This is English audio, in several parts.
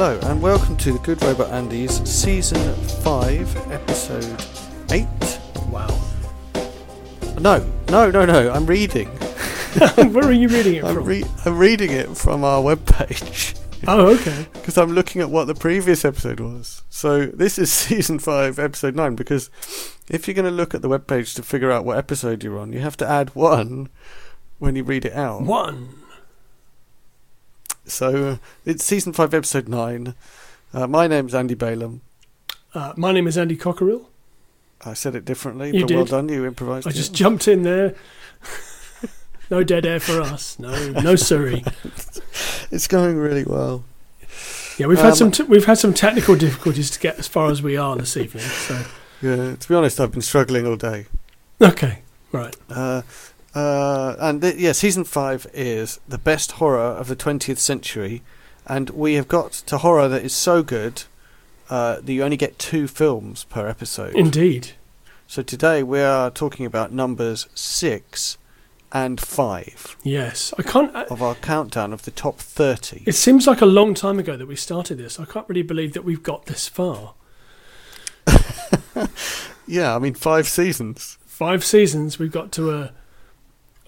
Hello, and welcome to the Good Robot Andy's Season 5, Episode 8. Wow. No, no, no, no, I'm reading. Where are you reading it I'm, from? re- I'm reading it from our webpage oh, okay. because I'm looking at what the previous episode was. So this is Season 5, Episode 9, because if you're going to look at the webpage to figure out what episode you're on, you have to add one when you read it out. One. So it's Season 5, Episode 9. Uh, my name's Andy Balaam. Uh, my name is Andy Cockerill. I said it differently, You but well done. You improvised. I it. just jumped in there. no dead air for us. No, no sorry. It's going really well. Yeah, we've had Um, some t- we've had some technical difficulties to get as far as we are this evening. So Yeah, to be honest, I've been struggling all day. okay, right. Uh, uh, and th- yeah, season five is the best horror of the 20th century, and we have got to horror that is so good uh, that you only get two films per episode. Indeed. so today we are talking about numbers six and five Yes, I can't. I, of our countdown of the top 30. it seems like a long time ago that we started this. I can't really believe that we've got this far. yeah, I mean five seasons. Five seasons. We've got to a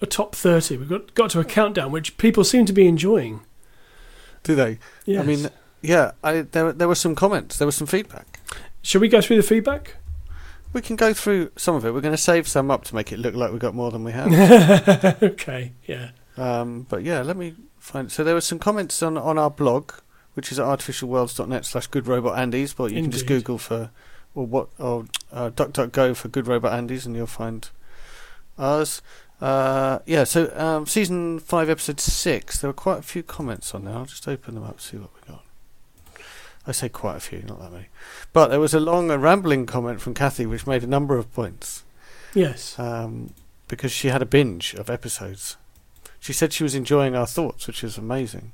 a top thirty. We've got got to a countdown, which people seem to be enjoying. Do they? Yes. I mean, yeah. I there there were some comments. There was some feedback. Shall we go through the feedback? We can go through some of it. We're going to save some up to make it look like we got more than we have. okay, yeah. um, but yeah, let me find. So there were some comments on, on our blog, which is at artificialworlds.net slash goodrobotandys. But you can just Google for or what or uh, DuckDuckGo for Good Robot Andys, and you'll find ours. Uh, yeah. So um, season five, episode six. There were quite a few comments on there. I'll just open them up see what we got. I say quite a few, not that many. But there was a long and rambling comment from Kathy, which made a number of points Yes. um, because she had a binge of episodes. She said she was enjoying our thoughts, which is amazing.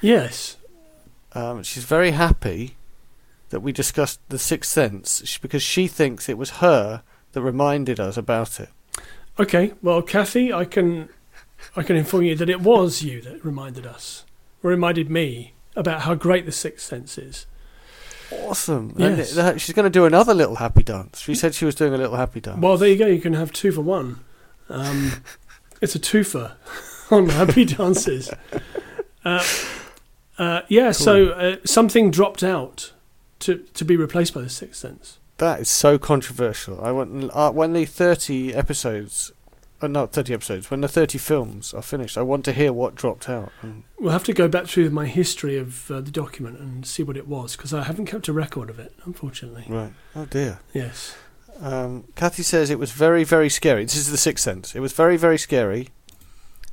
Yes. Um, she's very happy that we discussed The Sixth Sense because she thinks it was her that reminded us about it. Okay. Well, Kathy, I can I can inform you that it was you that reminded us, or reminded me about how great the Sixth Sense is. Awesome. Yes. And she's going to do another little happy dance. She said she was doing a little happy dance. Well, there you go. You can have two for one. Um, it's a twofer on Happy Dances. Uh, uh, yeah. So uh, something dropped out to to be replaced by the Sixth Sense. That is so controversial. I want uh, when the thirty episodes, uh, not thirty episodes, when the thirty films are finished, I want to hear what dropped out. We'll have to go back through my history of uh, the document and see what it was because I haven't kept a record of it, unfortunately. right. Oh dear. Yes. Um, Kathy says it was very, very scary. This is the Sixth Sense. It was very, very scary,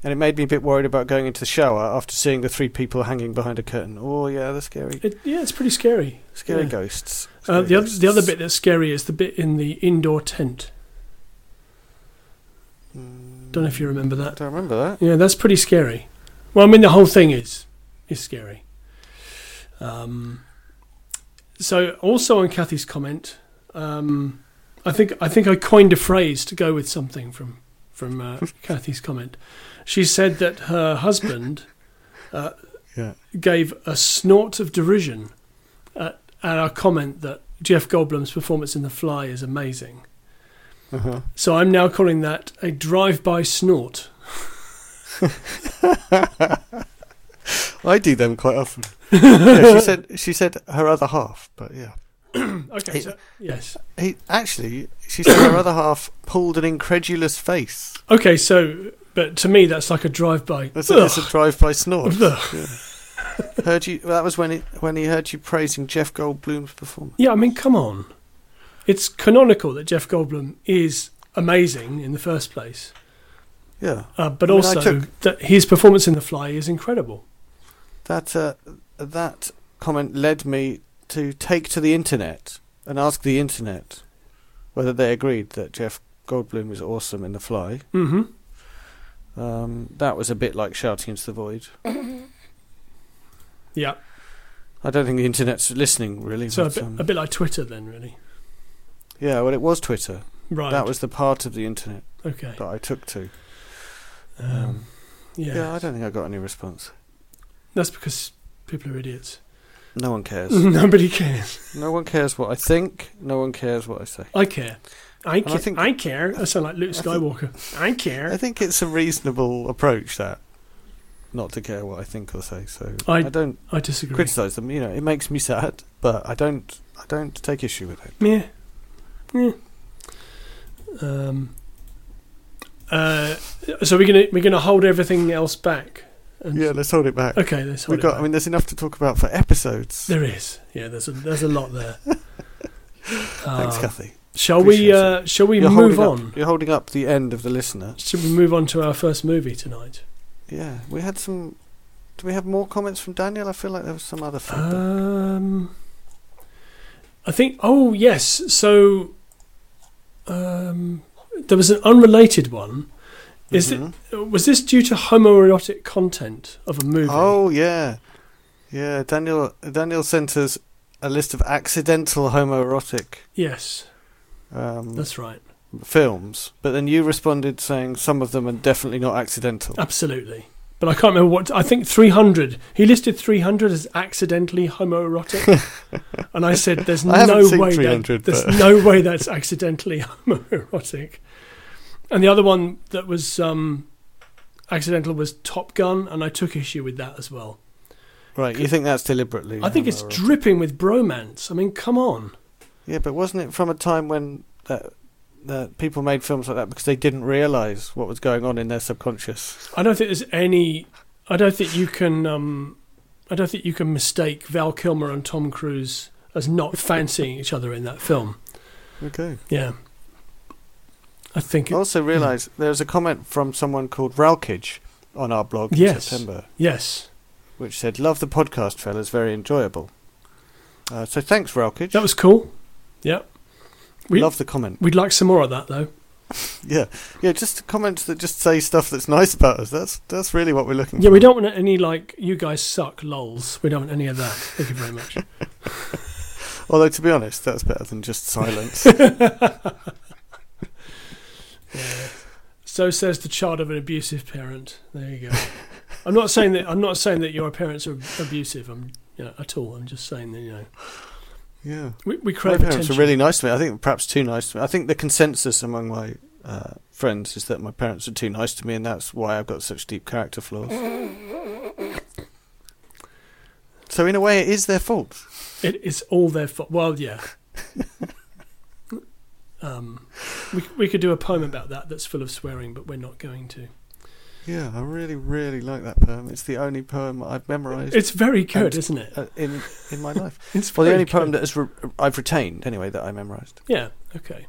and it made me a bit worried about going into the shower after seeing the three people hanging behind a curtain. Oh yeah, they're scary. It, yeah, it's pretty scary. Scary yeah. ghosts. Uh, Scary the other the other bit that's scary is the bit in the indoor tent. Mm, Don't know if you remember I that. don't remember that. Yeah, that's pretty scary. Well, I mean, the whole thing is is scary. Um, so, also on Kathy's comment, um, I think I think I coined a phrase to go with something from from uh, Kathy's comment. She said that her husband uh, Yeah. gave a snort of derision at, at our comment that Jeff Goldblum's performance in The Fly is amazing. Uh-huh. So I'm now calling that a drive-by snort. I do them quite often. yeah, she said she said her other half, but yeah. Okay, so, yes. He actually she said her other half pulled an incredulous face. Okay, so but to me that's like a drive-by. That's a, that's a drive-by snort. Yeah. heard you. That was when he when he heard you praising Jeff Goldblum's performance. Yeah, I mean, come on. It's canonical that Jeff Goldblum is amazing in the first place, Yeah, uh, but I mean, also took- that his performance in The Fly is incredible. that uh, that comment led me to take to the internet and ask the internet whether they agreed that Jeff Goldblum was awesome in The Fly. Mm-hmm. Um, that was a bit like shouting into the void. Yeah, I don't think the internet's listening really. so a bit, um, a bit like Twitter then, really. yeah, well, it was Twitter. Right. That was the part of the internet okay. that I took to. Um, yeah. Yeah, I don't think I got any response. That's because people are idiots. No one cares. Nobody cares. no one cares what I think. No one cares what I say. I care. I, I ca- I, think- care. I sound like Luke I think- Skywalker. I, care. I think it's a reasonable approach that not to care what I think or say. So I- I, don't I disagree. criticize them. You know, it makes me sad, but I don't. I don't take issue with it. Yeah. Yeah. Um. Uh. So we're gonna we're gonna hold everything else back. And- Yeah, let's hold it back. Okay. Let's hold We've got. back. I mean, there's enough to talk about for episodes. there is. Yeah. There's a there's a lot there. Thanks, Uh, Kathy. Shall we? Uh, shall we You're move holding on? Up, you're holding up the end of the listener. Should we move on to our first movie tonight? Yeah, we had some. Do we have more comments from Daniel? I feel like there was some other feedback. Um, I think. Oh yes. So, um, there was an unrelated one. Is Mhm. it? Was this due to homoerotic content of a movie? Oh yeah, yeah. Daniel Daniel sent us a list of accidental homoerotic yes, um, that's right. films, but then you responded saying some of them are definitely not accidental. Absolutely. But I can't remember what. I think 300. He listed 300 as accidentally homoerotic, and I said, "There's I no way. That, there's but- no way that's accidentally homoerotic." And the other one that was um, accidental was Top Gun, and I took issue with that as well. Right, you think that's deliberately? I think it's dripping with bromance. I mean, come on. Yeah, but wasn't it from a time when that that people made films like that because they didn't realise what was going on in their subconscious? I don't think there's any. I don't think you can. Um, I don't think you can mistake Val Kilmer and Tom Cruise as not fancying each other in that film. Okay. Yeah. I think. I also realised there was a comment from someone called Ralkage on our blog in Yes. September, yes. which said, "Love the podcast, fellas. Very enjoyable." Uh, so thanks, Ralkage. That was cool. Yeah. We, Love the comment. we'd like some more of that, though. Yeah, yeah. Just comments that just say stuff that's nice about us. That's that's really what we're looking for. Yeah, for. we don't want any, like, you guys suck lols. We don't want any of that. Thank you very much. Although to be honest, that's better than just silence. Yeah. So says the child of an abusive parent. There you go. I'm not saying that. I'm not saying that your parents are abusive. I'm, you know, at all. I'm just saying that you know yeah. we, we My parents attention. are really nice to me. I think perhaps too nice to me. I think the consensus among my uh, friends is that my parents are too nice to me, and that's why I've got such deep character flaws. so in a way, it is their fault. It is all their fault. Well, yeah. um, we we could do a poem about that that's full of swearing, but we're not going to. Yeah, I really, really like that poem. It's the only poem I've memorised It's very good, And- isn't it? uh, in in my life. It's Well, the only poem that has re- I've retained anyway that I memorised. Yeah. Okay.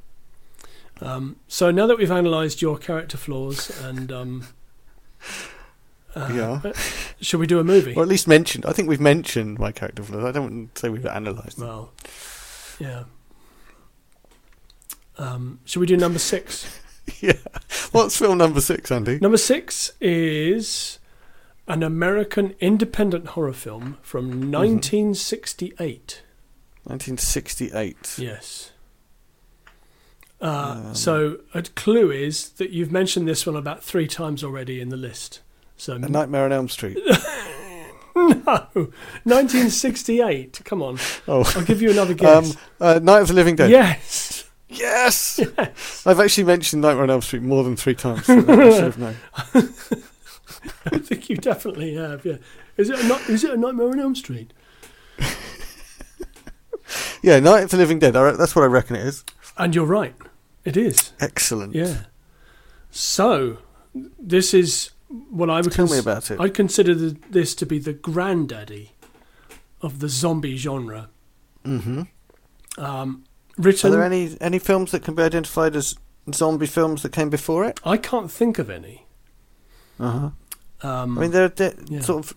Um, so now that we've analysed your character flaws and um, uh, Yeah. uh, shall we do a movie? Or at least mentioned. I think we've mentioned my character flaws. I don't say we've analysed. Well, yeah. Um, shall we do number six? yeah. What's film number six, Andy? Number six is an American independent horror film from 1968. 1968. Yes. Uh, Um. so a clue is that you've mentioned this one about three times already in the list. So A Nightmare on Elm Street. no, 1968. Come on, Oh. I'll give you another Um, guess. uh, Night of the Living Dead. yes. Yes! I've actually mentioned Nightmare on Elm Street more than three times. So I should. I think you definitely have. Yeah. Is it a, is it a Nightmare on Elm Street? Yeah, Night of the Living Dead. I that's what I reckon it is. And you're right. It is. Excellent. Yeah. So this is what I would Tell cons- me about it. I'd consider the, this to be the granddaddy of the zombie genre. hmm Um, Are there any any films that can be identified as zombie films that came before it? I can't think of any. Uh-huh. Um, I mean, there are de- Yeah. sort of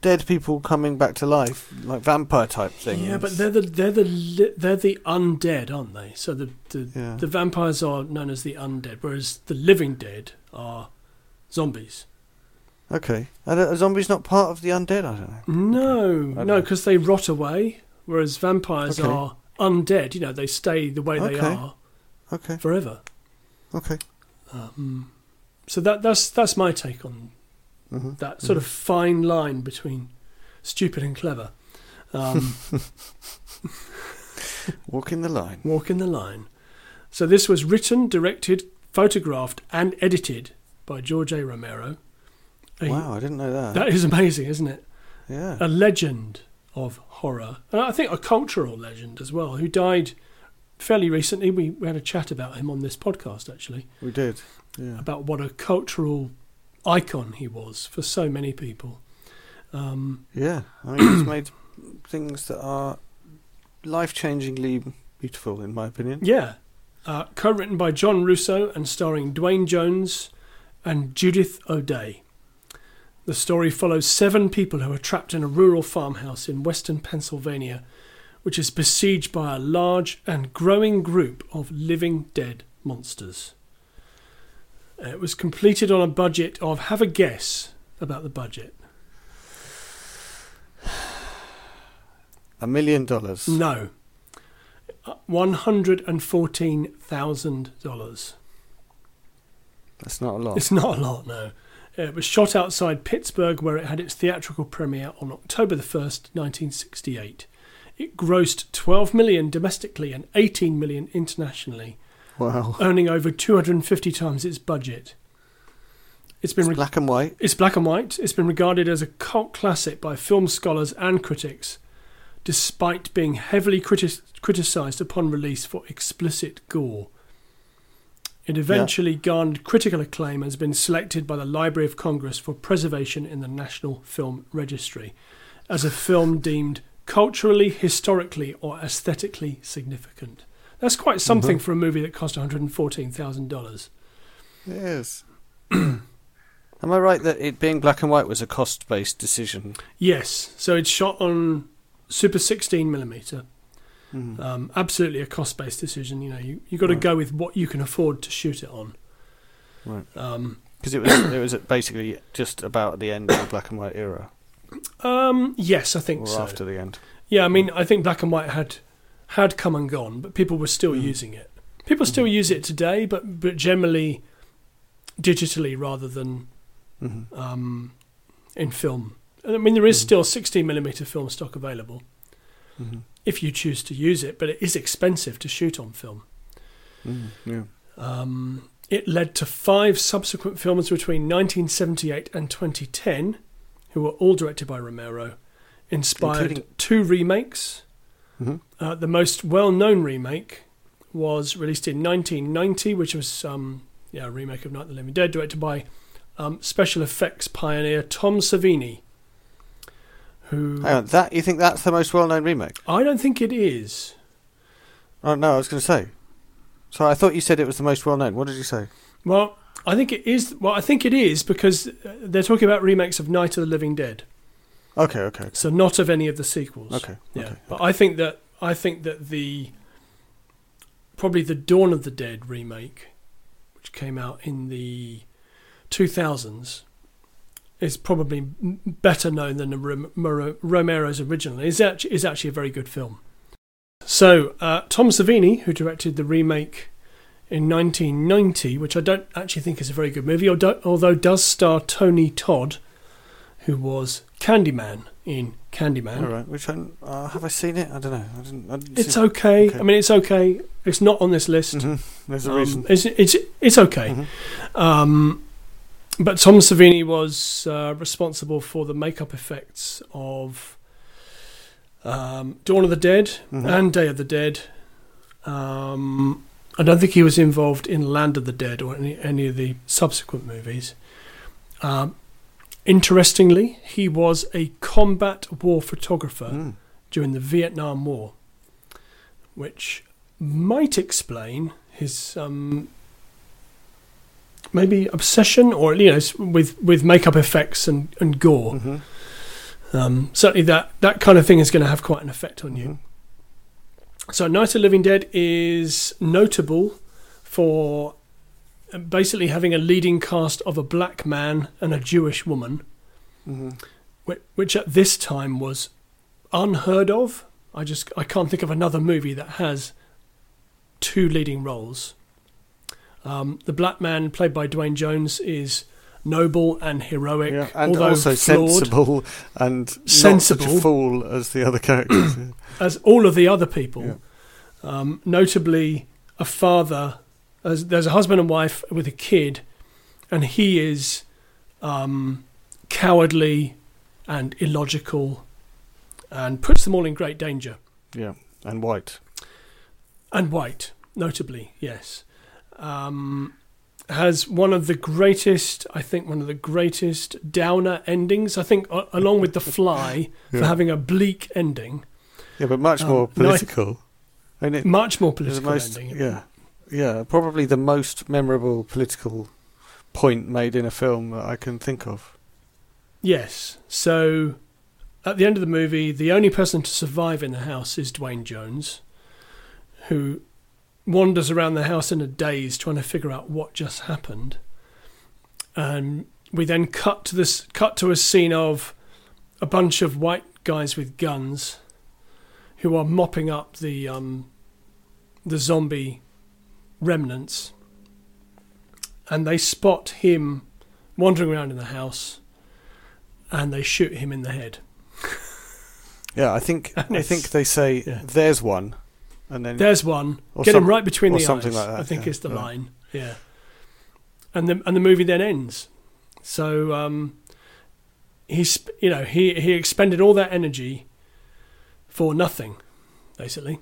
dead people coming back to life, like vampire type things. yeah, but they're the they're the li- they're the undead, aren't they? So the the, Yeah. the vampires are known as the undead, whereas the living dead are zombies. Okay. Are, the- are zombies not part of the undead? I don't know. No, I no, because they rot away, whereas vampires Okay. are undead. You know, they stay the way they Okay. are Okay. forever. Okay. Um, so that that's that's my take on hmm that sort of fine line between stupid and clever. Um, Walking the line. walking the line. So this was written, directed, photographed, and edited by George A. Romero. A- Wow, I didn't know that. That is amazing, isn't it? yeah. A legend of horror. And I think a cultural legend as well, who died fairly recently. We, we had a chat about him on this podcast, actually, we did. Yeah. about what a cultural icon he was for so many people. Um, Yeah. I mean, he's made things that are life changingly beautiful, in my opinion. yeah. Uh, Co written by John Russo and starring Duane Jones and Judith O'Dea. The story follows seven people who are trapped in a rural farmhouse in western Pennsylvania, which is besieged by a large and growing group of living dead monsters. Uh, It was completed on a budget of, have a guess about the budget. A million dollars. No. Uh, $114,000. That's not a lot. It's not a lot, no. Uh, it was shot outside Pittsburgh, where it had its theatrical premiere on October the 1st, 1968. It grossed 12 million domestically and 18 million internationally, Wow. earning over 250 times its budget. It's been It's re- black and white. it's black and white. It's been regarded as a cult classic by film scholars and critics, despite being heavily criti- criticized upon release for explicit gore. It eventually garnered critical acclaim and has been selected by the Library of Congress for preservation in the National Film Registry as a film deemed culturally, historically, or aesthetically significant. That's quite something Mhm. for a movie that cost $114,000. Yes. Am I right that it being black and white was a cost based decision? Yes, so it's shot on Super 16 millimeter. Mhm. Um, absolutely a cost-based decision. You know, you you got to Right. go with what you can afford to shoot it on. Right. Um, Because it was it was basically just about the end of the black and white era, um, yes, I think or so. after the end. Yeah, I mean, I think black and white had had come and gone, but people were still Mm. using it. People still Mhm. use it today, but but generally digitally rather than hmm um, in film. I mean, there is Mhm. still 16 millimeter film stock available hmm if you choose to use it, but it is expensive to shoot on film. hmm Yeah. Um, it led to five subsequent films between 1978 and 2010, who were all directed by Romero, inspired Including- two remakes. hmm Uh, the most well-known remake was released in 1990, which was um, yeah a remake of Night of the Living Dead, directed by um, special effects pioneer Tom Savini. Who Hang on, that you think that's the most well known remake? I don't think it is. Oh no, I was going to say. So I thought you said it was the most well known. What did you say? Well, I think it is. Well, I think it is because uh, they're talking about remakes of Night of the Living Dead. Okay, okay, So not of any of the sequels. okay, Yeah. okay. But I think that I think that the probably the Dawn of the Dead remake, which came out in the 2000s, is probably better known than the Romero's original. is actually is actually a very good film. So uh, Tom Savini, who directed the remake in 1990, which I don't actually think is a very good movie, although, although does star Tony Todd, who was Candyman in Candyman. All right. Which one? Uh, have I seen it? I don't know. I didn't. I didn't It's okay. Okay. I mean, it's okay. It's not on this list. Mhm. There's a Um, reason. it's, it's it's okay. Mhm. Um, but Tom Savini was uh, responsible for the makeup effects of um, Dawn of the Dead Mhm. and Day of the Dead. Um, I don't think he was involved in Land of the Dead or any, any of the subsequent movies. Um, interestingly, he was a combat war photographer Mm. during the Vietnam War, which might explain his um, maybe obsession or you know with with makeup effects and, and gore. Mhm. Um, certainly, that that kind of thing is going to have quite an effect on you. Mhm. So, Night of the Living Dead is notable for uh, basically having a leading cast of a black man and a Jewish woman Mhm. whi- which at this time was unheard of. I just I can't think of another movie that has two leading roles. Um, the black man played by Duane Jones is noble and heroic, Yeah, and although also flawed, sensible and not Sensible. a fool as the other characters. yeah. as all of the other people. Yeah. Um, notably, a father. As, there's a husband and wife with a kid, and he is um, cowardly and illogical, and puts them all in great danger. yeah, and white. and white, notably, yes, um, has one of the greatest, I think, one of the greatest downer endings. I think, a- along with The Fly, for having a bleak ending, Yeah, but much Um, more no, I- political. it, much more political most, ending. yeah, yeah, probably the most memorable political point made in a film that I can think of. Yes. So, at the end of the movie, the only person to survive in the house is Duane Jones, who wanders around the house in a daze trying to figure out what just happened. And we then cut to this cut to a scene of a bunch of white guys with guns who are mopping up the um, the zombie remnants, and they spot him wandering around in the house and they shoot him in the head. Yeah, I think I think they say yeah. there's one, and then There's one. Get some- him right between the eyes. like I think yeah, is the yeah. line. Yeah. And the and the movie then ends. So um, he's you know he he expended all that energy for nothing, basically.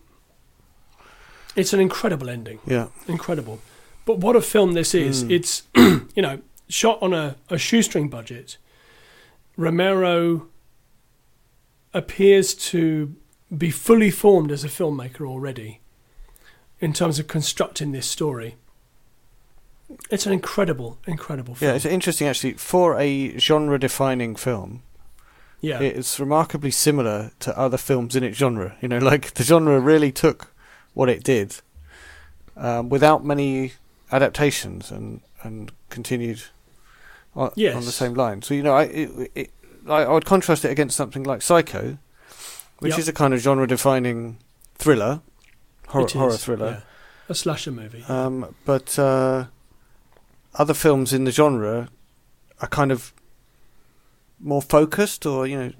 It's an incredible ending. yeah, incredible. But what a film this is! Mm. It's you know shot on a, a shoestring budget. Romero appears to be fully formed as a filmmaker already, in terms of constructing this story. It's an incredible, incredible film. yeah. It's interesting actually for a genre-defining film. yeah, It's remarkably similar to other films in its genre. You know, like the genre really took what it did um, without many adaptations and and continued on, on the same line. So you know, I it, it, I, I would contrast it against something like Psycho, which Yep. is a kind of genre-defining thriller, horror, horror thriller. yeah. a slasher movie. Um, but uh, other films in the genre are kind of more focused, or you know,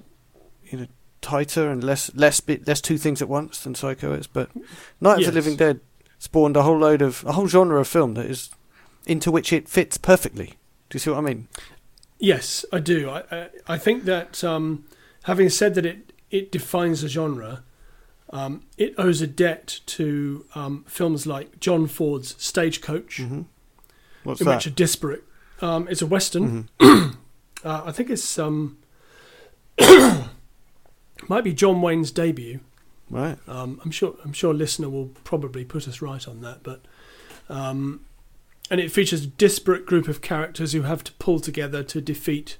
you know, tighter and less less bit less two things at once than Psycho is. But Night of Yes. the Living Dead spawned a whole load of a whole genre of film that is into which it fits perfectly. Do you see what I mean? Yes, I do. I I, I think that um, having said that it it defines a genre, um, it owes a debt to um, films like John Ford's Stagecoach, Mm-hmm. What's in that? which are disparate. Um, it's a western. Mhm. Uh, I think it's um, might be John Wayne's debut. Right. Um, I'm sure. I'm sure listener will probably put us right on that, but um, and it features a disparate group of characters who have to pull together to defeat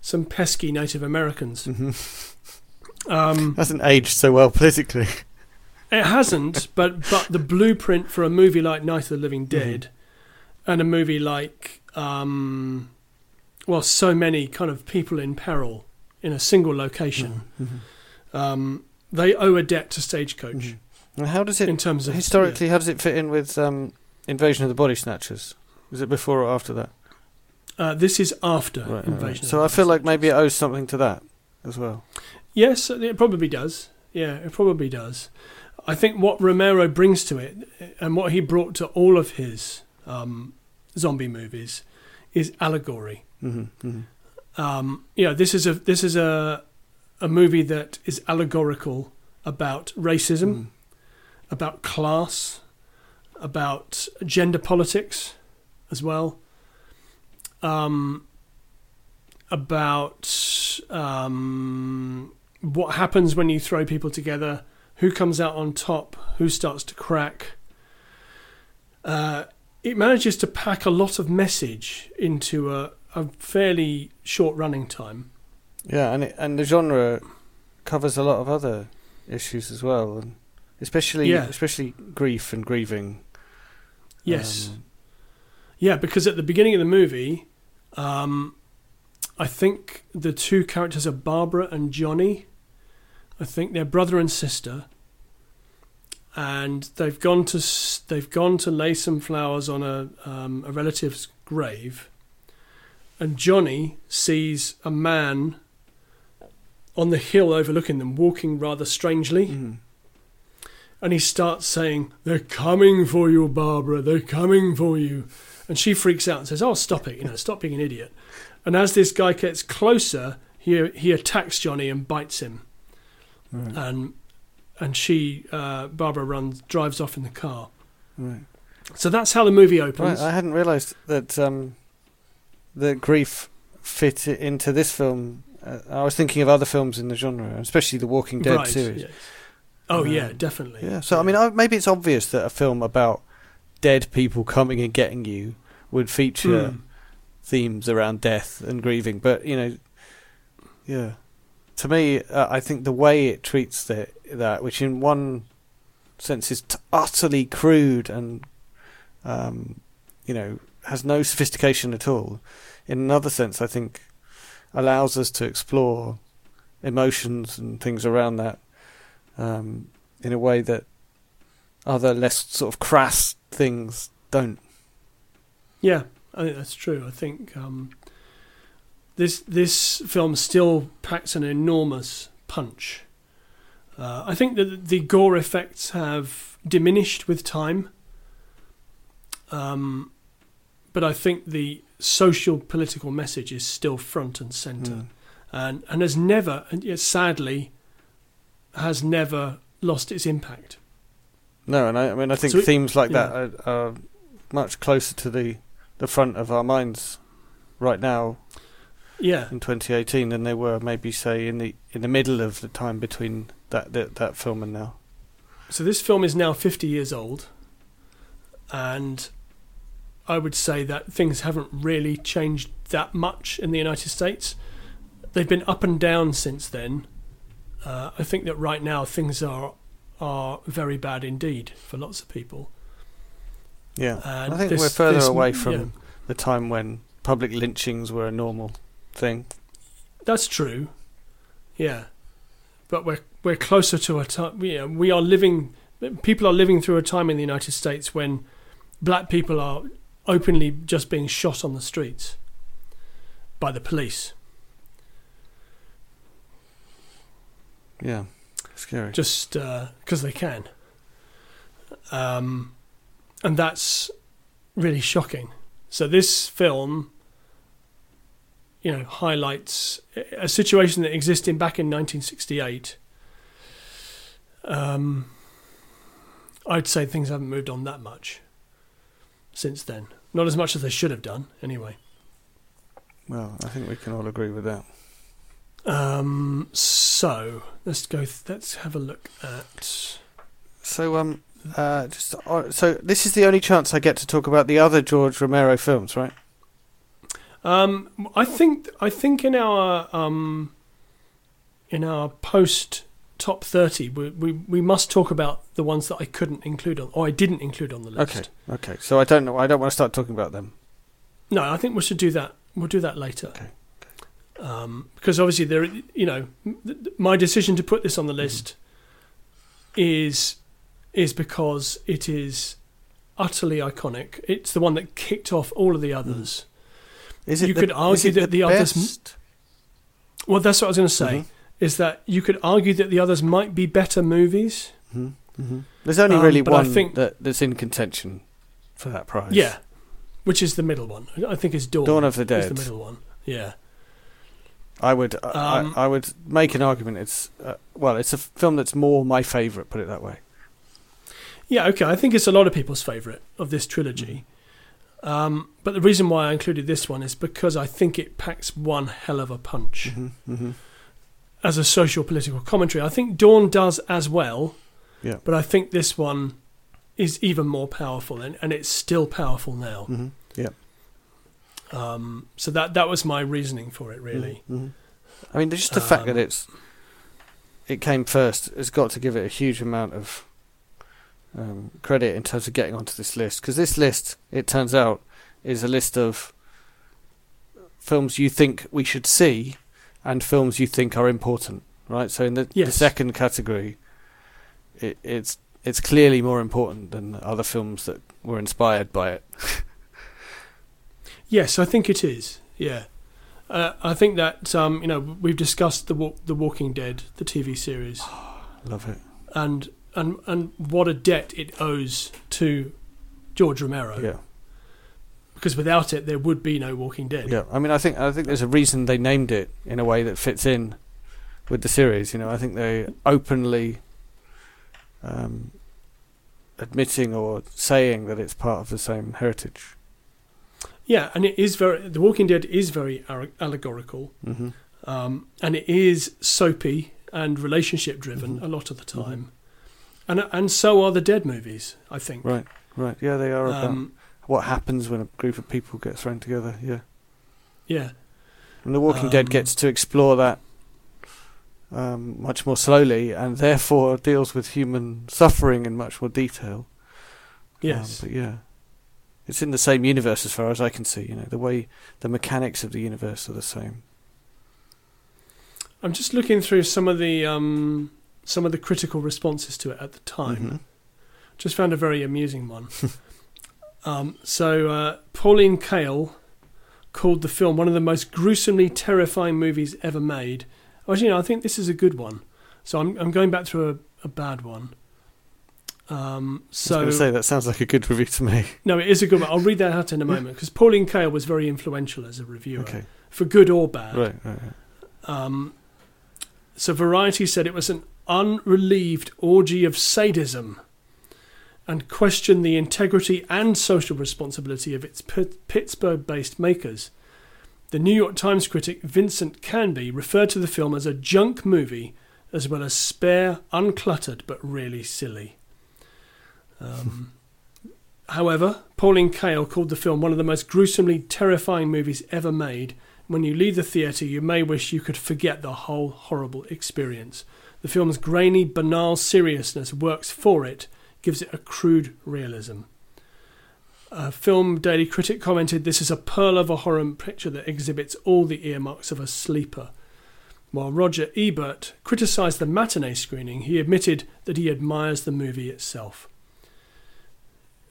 some pesky Native Americans. hmm Um, Hasn't aged so well politically. it hasn't, but but the blueprint for a movie like Night of the Living Dead, and a movie like um, well, so many kind of people in peril in a single location. Mhm. Um, they owe a debt to Stagecoach Mhm. How does it in terms of historically? How does it fit in with um, Invasion of the Body Snatchers? Is it before or after that? Uh, this is after Right, right, right. Invasion. of So I feel like maybe it owes something to that as well. Yes, it probably does. Yeah, it probably does. I think what Romero brings to it, and what he brought to all of his um, zombie movies, is allegory. Mm-hmm, mm-hmm. Um, you know, this is a this is a a movie that is allegorical about racism, Mm. about class, about gender politics, as well. Um, about um, what happens when you throw people together, who comes out on top, who starts to crack. Uh, it manages to pack a lot of message into a, a fairly short running time. Yeah, and it, and the genre covers a lot of other issues as well, and especially Yeah. especially grief and grieving. Yes. Um, Yeah, because at the beginning of the movie, um, I think the two characters are Barbara and Johnny. I think they're brother and sister, and they've gone to they've gone to lay some flowers on a um, a relative's grave, and Johnny sees a man on the hill overlooking them walking rather strangely. Mm. And he starts saying, They're coming for you, Barbara, they're coming for you. And she freaks out and says, Oh, stop it, you know, stop being an idiot. And as this guy gets closer, he, he attacks Johnny and bites him. Right. And and she, uh, Barbara, runs, drives off in the car. Right. So that's how the movie Right, opens. I hadn't realised that um, the grief fit into this film. Uh, I was thinking of other films in the genre, especially the Walking Dead right, series. yes. Oh, Um, yeah, definitely. Yeah. So I mean, I, maybe it's obvious that a film about dead people coming and getting you would feature Hmm. Themes around death and grieving, but you know, yeah. To me, uh, I think the way it treats the, that, which in one sense is t- utterly crude and, um, you know, has no sophistication at all, in another sense, I think allows us to explore emotions and things around that um, in a way that other less sort of crass things don't. Yeah, I think that's true. I think um, this this film still packs an enormous punch. Uh, I think that the gore effects have diminished with time, um, but I think the social political message is still front and centre, Mm. and and has never, and yet sadly, has never lost its impact. No, and I, I mean, I think So it- themes like yeah. that are, are much closer to the the front of our minds right now Yeah, in 2018 than they were maybe say in the in the middle of the time between that that, that film and now. So this film is now 50 years old, and I would say that things haven't really changed that much in the United States. They've been up and down since then. Uh, I think that right now things are are very bad indeed for lots of people. Yeah, I think this- we're further this- away from yeah. the time when public lynchings were a normal thing. That's true. Yeah, but we're we're closer to a time. Yeah, we are living. People are living through a time in the United States when black people are openly just being shot on the streets by the police, Yeah, scary. just because they can. Um, and that's really shocking. So this film, you know, highlights a situation that existed back in 1968. Um, I'd say things haven't moved on that much since then. Not as much as they should have done, anyway. Well, I think we can all agree with that. Um, so let's go. Th- let's have a look at. So um, uh, just uh, so this is the only chance I get to talk about the other George Romero films, right? Um, I think I think in our um, in our post top thirty, we, we we must talk about the ones that I couldn't include on, or I didn't include on the list. Okay, okay. So I don't know. I don't want to start talking about them. No, I think we should do that. We'll do that later. Okay, Um, because obviously there, you know, my decision to put this on the list is is because it is utterly iconic. It's the one that kicked off all of the others. Is it? You the, could argue that the others best? Well, that's what I was going to say. Mhm. Is that you could argue that the others might be better movies. Mhm, mhm. There's only Um, really but I think- that, that's in contention for that prize. Yeah, which is the middle one. I think it's Dawn. Dawn of the Dead. the middle one. Yeah. I would. I- Um, I, I would make an argument. It's uh, well, it's a film that's more my favourite. Put it that way. Yeah, okay. I think it's a lot of people's favourite of this trilogy. Um, but the reason why I included this one is because I think it packs one hell of a punch hmm hmm as a social political commentary. I think Dawn does as well. Yeah. But I think this one is even more powerful, and, and it's still powerful now. hmm Yeah. Um, so that that was my reasoning for it, really. Mhm. I mean, just the fact that Um, it's it came first has got to give it a huge amount of um, credit in terms of getting onto this list. Because this list, it turns out, is a list of films you think we should see and films you think are important. Right. So in the, the second category, it, it's it's clearly more important than other films that were inspired by it. Yes, I think it is. Yeah. Uh, I think that um, you know we've discussed the the Walking Dead, the TV series, Love it. and and and what a debt it owes to George Romero. Yeah. Because without it, there would be no Walking Dead. Yeah. I mean, I think I think there's a reason they named it in a way that fits in with the series. You know, I think they openly um, admitting or saying that it's part of the same heritage. Yeah, and it is very. The Walking Dead is very allegorical, hmm um, and it is soapy and relationship driven Mhm. a lot of the time, and and so are the Dead movies. I think. Right. Right. Yeah, they are about Um, what happens when a group of people get thrown together. Yeah. yeah. And The Walking Dead Um, gets to explore that um, much more slowly, and therefore deals with human suffering in much more detail. Yes. Um, but yeah, it's in the same universe as far as I can see. You know, the way the mechanics of the universe are the same. I'm just looking through some of the um, some of the critical responses to it at the time. Mhm. Just found a very amusing one. um, so uh, Pauline Kael called the film one of the most gruesomely terrifying movies ever made. Actually, no, I think this is a good one. So I'm I'm going back through a, a bad one. Um, I was so going to say that sounds like a good review to me. no, it is a good one. I'll read that out in a moment because Pauline Kael was very influential as a reviewer, Okay, for good or bad. right, right, right. Um, so Variety said it was an unrelieved orgy of sadism and questioned the integrity and social responsibility of its Pit- Pittsburgh based makers. The New York Times critic Vincent Canby referred to the film as a junk movie as well as spare, uncluttered, but really silly. Um, however, Pauline Kael called the film one of the most gruesomely terrifying movies ever made when you leave the theatre, you may wish you could forget the whole horrible experience. The film's grainy, banal seriousness works for it, gives it a crude realism. A film Daily Critic commented, This is a pearl of a horror picture that exhibits all the earmarks of a sleeper. While Roger Ebert criticised the matinee screening, he admitted that he admires the movie itself.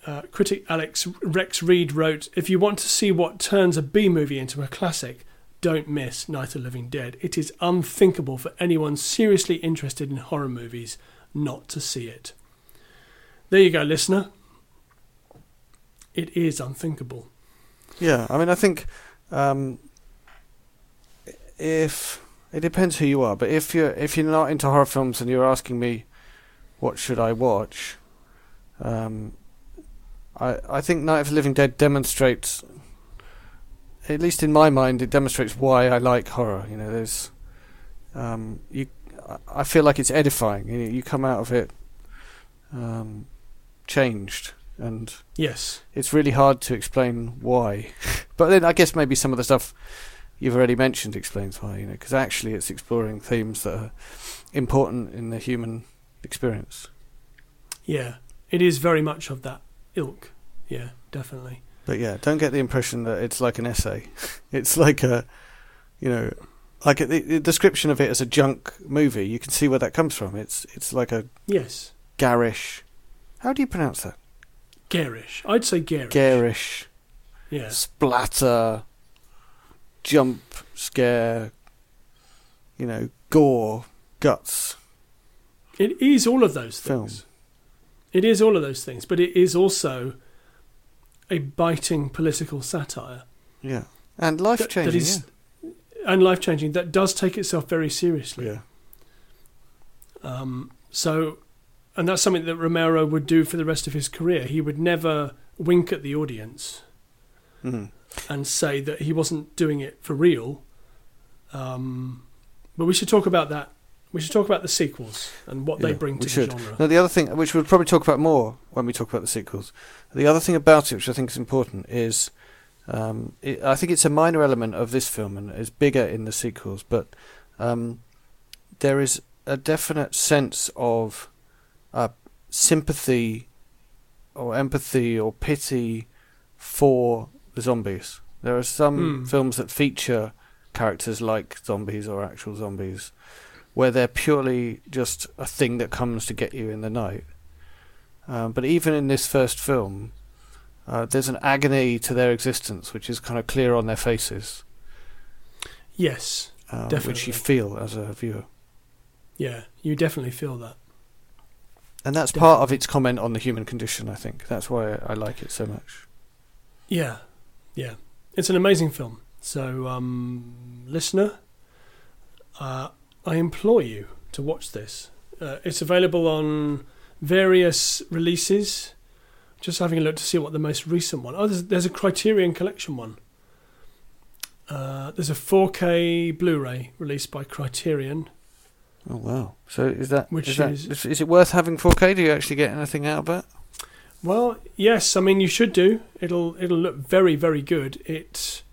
Uh, critic Alex Rex Reed wrote, If you want to see what turns a B movie into a classic, don't miss Night of the Living Dead. It is unthinkable for anyone seriously interested in horror movies not to see it. There you go, listener. It is unthinkable. Yeah, I mean, I think um, if it depends who you are, but if you're if you're not into horror films and you're asking me what should I watch, um, I I think Night of the Living Dead demonstrates, at least in my mind, it demonstrates why I like horror. You know, there's um, you. I- feel like it's edifying. You, you come out of it um, changed and Yes. it's really hard to explain why. but then I guess maybe some of the stuff you've already mentioned explains why, you know, because actually it's exploring themes that are important in the human experience. Yeah. It is very much of that ilk. Yeah, definitely. But yeah, don't get the impression that it's like an essay. it's like a, you know, like a, the, the description of it as a junk movie. You can see where that comes from. It's it's like a Yes. garish. How do you pronounce that? Garish. I'd say garish. Garish. yeah. splatter, jump scare, you know, gore, guts. It is all of those Film. things. It is all of those things, but it is also a biting political satire Yeah. And that- life that changing. is and life changing that does take itself very seriously. yeah. Um, so, and that's something that Romero would do for the rest of his career. He would never wink at the audience Yeah. Mhm. and say that he wasn't doing it for real. Um, but we should talk about that. We should talk about the sequels and what they Yeah, bring we to the genre. Now, the other thing, which we'll probably talk about more when we talk about the sequels, the other thing about it, which I think is important, is um, it, I think it's a minor element of this film and is bigger in the sequels, but um, there is a definite sense of uh, sympathy or empathy or pity for the zombies. There are some Hmm. films that feature characters like zombies or actual zombies where they're purely just a thing that comes to get you in the night. Um, but even in this first film, uh, there's an agony to their existence which is kind of clear on their faces. Yes, um, which Definitely. you feel as a viewer. yeah, you definitely feel that. And that's part of its comment on the human condition, I think. That's why I like it so much. Yeah, yeah, it's an amazing film. So, um, listener, uh, I implore you to watch this. Uh, it's available on various releases. Just having a look to see what the most recent one. Oh, there's, there's a Criterion Collection one. Uh, there's a 4K Blu-ray released by Criterion. Oh wow! So is that Which is, that, is- is, it worth having 4K? Do you actually get anything out of it? Well, yes, I mean you should do. It'll it'll look very very good. It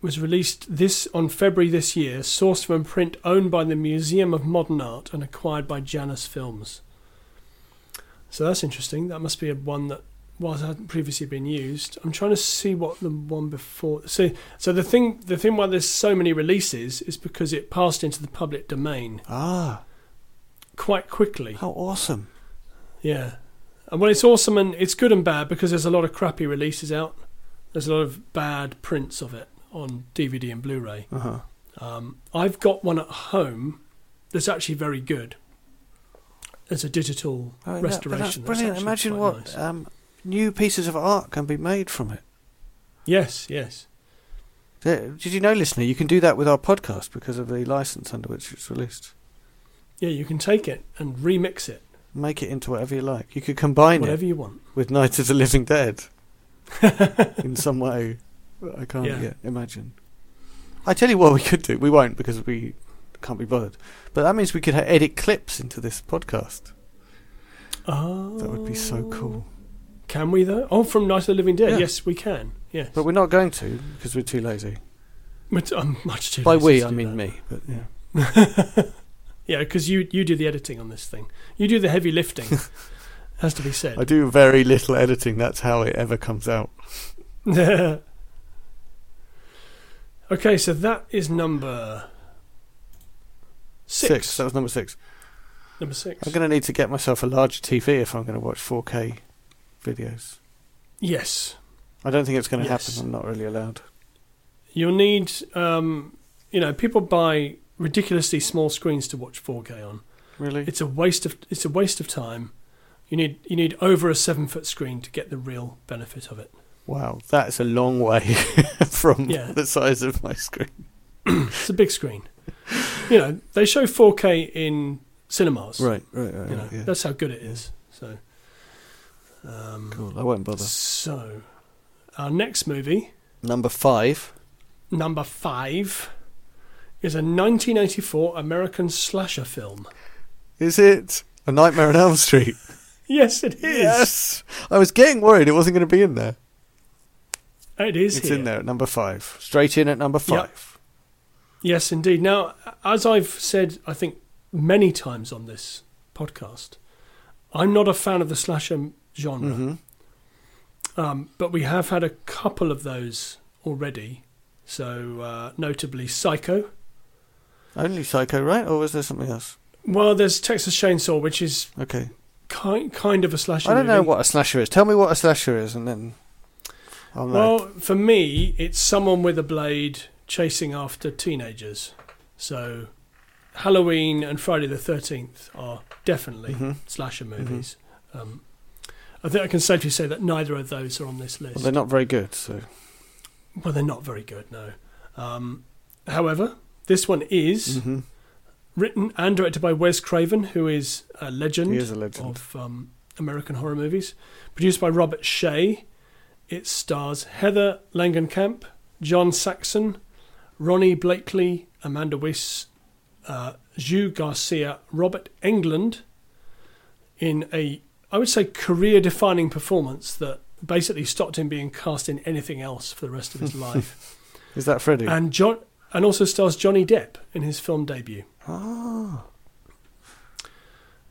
was released this on February this year, sourced from a print owned by the Museum of Modern Art and acquired by Janus Films. So that's interesting. That must be a one that was hadn't previously been used. I'm trying to see what the one before. So so the thing the thing why there's so many releases is because it passed into the public domain Ah, quite quickly. how awesome! Yeah. And well, it's awesome and it's good and bad because there's a lot of crappy releases out. There's a lot of bad prints of it on DVD and Blu-ray. Uh huh. Um, I've got one at home that's actually very good. It's a digital Oh, restoration. that's brilliant. actually Imagine what nice. um, new pieces of art can be made from it. Yes, yes. Did you know, listener, you can do that with our podcast because of the license under which it's released. Yeah, you can take it and remix it, Make it into whatever you like. You could combine whatever it you want. with Night of the Living Dead in some way. I can't Yeah. yet imagine. I tell you what, we could do. We won't because we can't be bothered. But that means we could ha- edit clips into this podcast. Oh, That would be so oh. cool. Can we though? Oh, from Night of the Living Dead. Yeah. Yes, we can. Yes, But we're not going to because we're too lazy. I'm um, much too. By we, to I mean that. me. But yeah. Yeah, because you you do the editing on this thing. You do the heavy lifting. has to be said. I do very little editing. That's how it ever comes out. okay, so that is number six. That was number six. Number six. I'm going to need to get myself a larger TV if I'm going to watch 4K videos. Yes, I don't think it's going to Yes. happen. I'm not really allowed. you'll need. Um, you know, people buy ridiculously small screens to watch 4K on. Really? It's a waste of. It's a waste of time. You need you need over a seven foot screen to get the real benefit of it. Wow, that's a long way from Yeah. the size of my screen. It's a big screen. you know, they show 4K in cinemas. Right, right, right. You know, yeah. that's how good it is. So. Um, Cool. I won't bother. So, our next movie, Number five. number five, is a 1984 American slasher film. Is it A Nightmare on Elm Street? Yes, it is. Yes. I was getting worried it wasn't going to be in there. It is It's here. in there at number five. Straight in at number Yep. five. Yes, indeed. Now, as I've said, I think many times on this podcast, I'm not a fan of the slasher genre, hmm um, but we have had a couple of those already. So, uh, notably Psycho. Only Psycho, right? Or was there something else? Well, there's Texas Chainsaw, which is Okay. kind kind of a slasher. I don't know what a slasher is. Tell me what a slasher is, and then I'll know. Well, for me, it's someone with a blade chasing after teenagers. So, Halloween and Friday the Thirteenth are definitely Mhm. slasher movies. Um, I think I can safely say that neither of those are on this list. Well, they're not very good, so Well, they're not very good, no. Um, however, this one is Mhm. written and directed by Wes Craven, who is a legend. is a legend. of um, American horror movies. Produced by Robert Shaye, it stars Heather Langenkamp, John Saxon, Ronee Blakley, Amanda Wyss, uh, Jsu Garcia, Robert Englund, in a, I would say, career-defining performance that basically stopped him being cast in anything else for the rest of his life. Is that Freddy? And John, and also stars Johnny Depp in his film debut. Ah.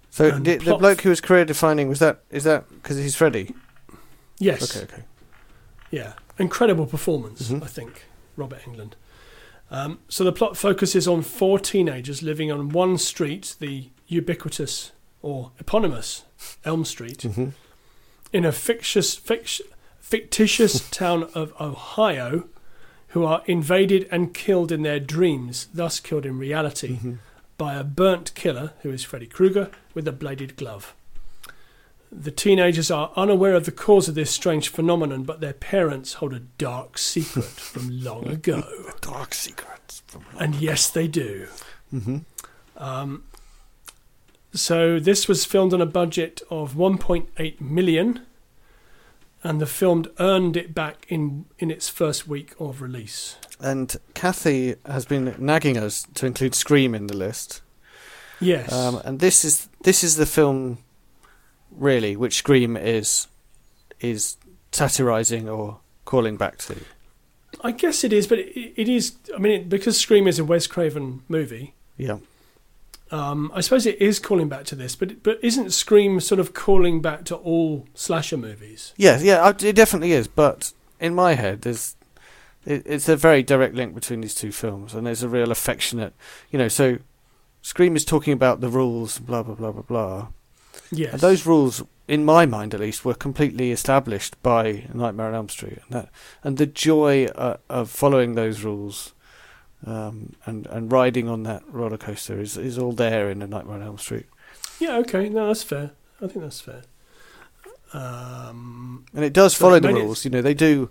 So the, the bloke who was career defining was that is that because he's Freddy? Yes. Okay, okay. Yeah, incredible performance, Mhm. I think, Robert Englund. Um, so the plot focuses on four teenagers living on one street, the ubiquitous or eponymous Elm Street, hmm in a fictitious, fict- fictitious town of Ohio, who are invaded and killed in their dreams, thus killed in reality, Mhm. by a burnt killer, who is Freddy Krueger, with a bladed glove. The teenagers are unaware of the cause of this strange phenomenon, but their parents hold a dark secret from long ago. A Dark secrets. From long And yes, they do. hmm Um, so this was filmed on a budget of 1.8 million, and the film earned it back in in its first week of release. And Kathy has been nagging us to include Scream in the list. Yes, Um, and this is this is the film, really, which Scream is is satirizing or calling back to. I guess it is, but it, it is. I mean, it, because Scream is a Wes Craven movie. Yeah. Um, I suppose it is calling back to this, but but isn't Scream sort of calling back to all slasher movies? Yeah, yeah, it definitely is. But in my head, there's it, it's a very direct link between these two films, and there's a real affectionate, you know. So, Scream is talking about the rules, blah blah blah blah blah. Yes, And those rules, in my mind at least, were completely established by Nightmare on Elm Street, and that and the joy uh, of following those rules. Um, and and riding on that roller coaster is is all there in a Nightmare on Elm Street, Yeah, okay, no, that's fair. I think that's fair. Um, and it does So follow the rules. You know, they do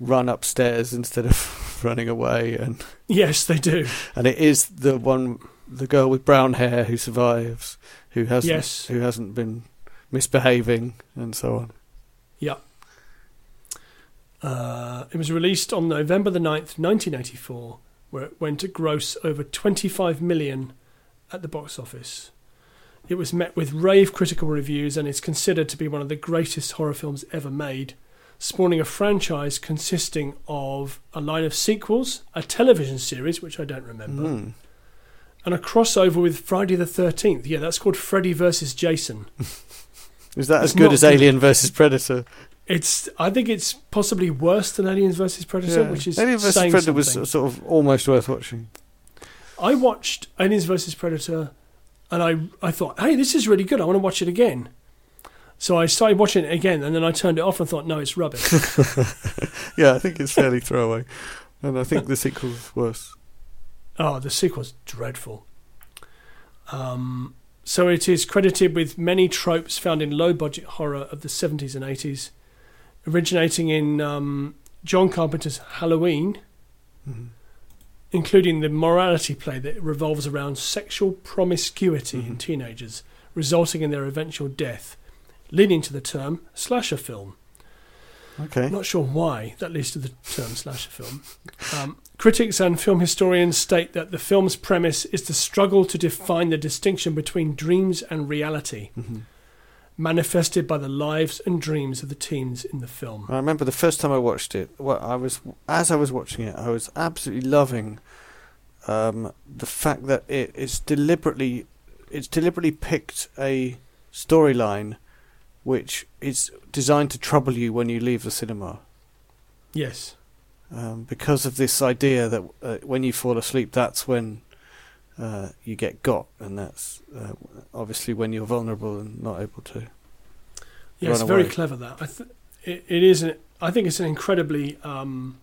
run upstairs instead of running away, and yes, they do. and it is the one the girl with brown hair who survives who hasn't Yes. who hasn't been misbehaving and so on Uh, it was released on November the 9th, 1984, where it went to gross over 25 million at the box office. It was met with rave critical reviews and is considered to be one of the greatest horror films ever made, spawning a franchise consisting of a line of sequels, a television series, which I don't remember, Mm. And a crossover with Friday the 13th. Yeah, that's called Freddy versus Jason. is that as good as good. Alien versus Predator It's, I think it's possibly worse than Aliens versus Predator, which is Alien versus Predator was sort of almost worth watching I watched Aliens vs Predator, and I I thought, hey, this is really good. I want to watch it again. So I started watching it again, and then I turned it off and thought, no, it's rubbish. yeah I think it's fairly throwaway and I think the sequel's worse oh, the sequel's dreadful. Um, so it is credited with many tropes found in low-budget horror of the 70s and 80s, originating in um, John Carpenter's Halloween, Mhm. including the morality play that revolves around sexual promiscuity in Mhm. teenagers, resulting in their eventual death, leading to the term slasher film. okay I'm not sure why that leads to the term slasher film. Um, critics and film historians state that the film's premise is the struggle to define the distinction between dreams and reality, Mhm. manifested by the lives and dreams of the teens in the film. I remember the first time I watched it. Well, I was as I was watching it, I was absolutely loving um, the fact that it's deliberately it's deliberately picked a storyline which is designed to trouble you when you leave the cinema. Yes. Um, because of this idea that uh, when you fall asleep, that's when uh, you get got, and that's uh, obviously when you're vulnerable and not able to. Yeah, it's Run very away. clever that. I th- it, it is an, I think it's an incredibly um,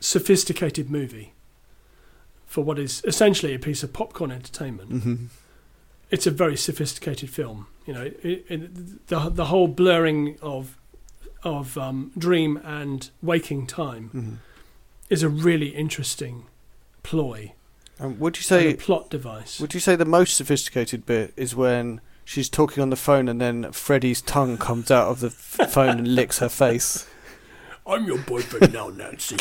sophisticated movie for what is essentially a piece of popcorn entertainment. Mm-hmm. it's a very sophisticated film. You know, it, it, the the whole blurring of of um, dream and waking time Mm-hmm. is a really interesting ploy, Um, would you and say a plot device. Would you say the most sophisticated bit is when she's talking on the phone and then Freddy's tongue comes out of the f- phone and licks her face? I'm your boyfriend now, Nancy.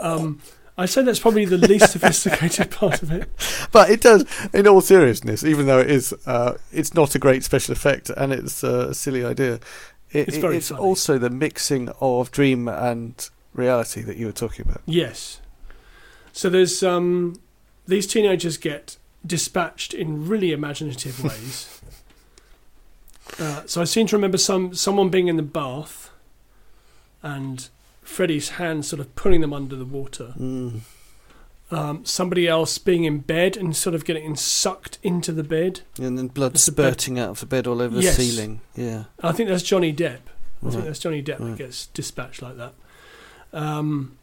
um, I say that's probably the least sophisticated part of it. But it does, in all seriousness, even though it is, uh, it's not a great special effect and it's uh, a silly idea. It, It's very it's funny. also the mixing of dream and reality that you were talking about. Yes. So there's um, these teenagers get dispatched in really imaginative ways. uh, so I seem to remember some someone being in the bath, and Freddy's hand sort of pulling them under the water. Mm. Um, somebody else being in bed and sort of getting sucked into the bed. And then blood It's a bed- spurting out of the bed all over Yes. the ceiling. Yeah. I think that's Johnny Depp. I think that's Johnny Depp Right. that gets dispatched like that. Um,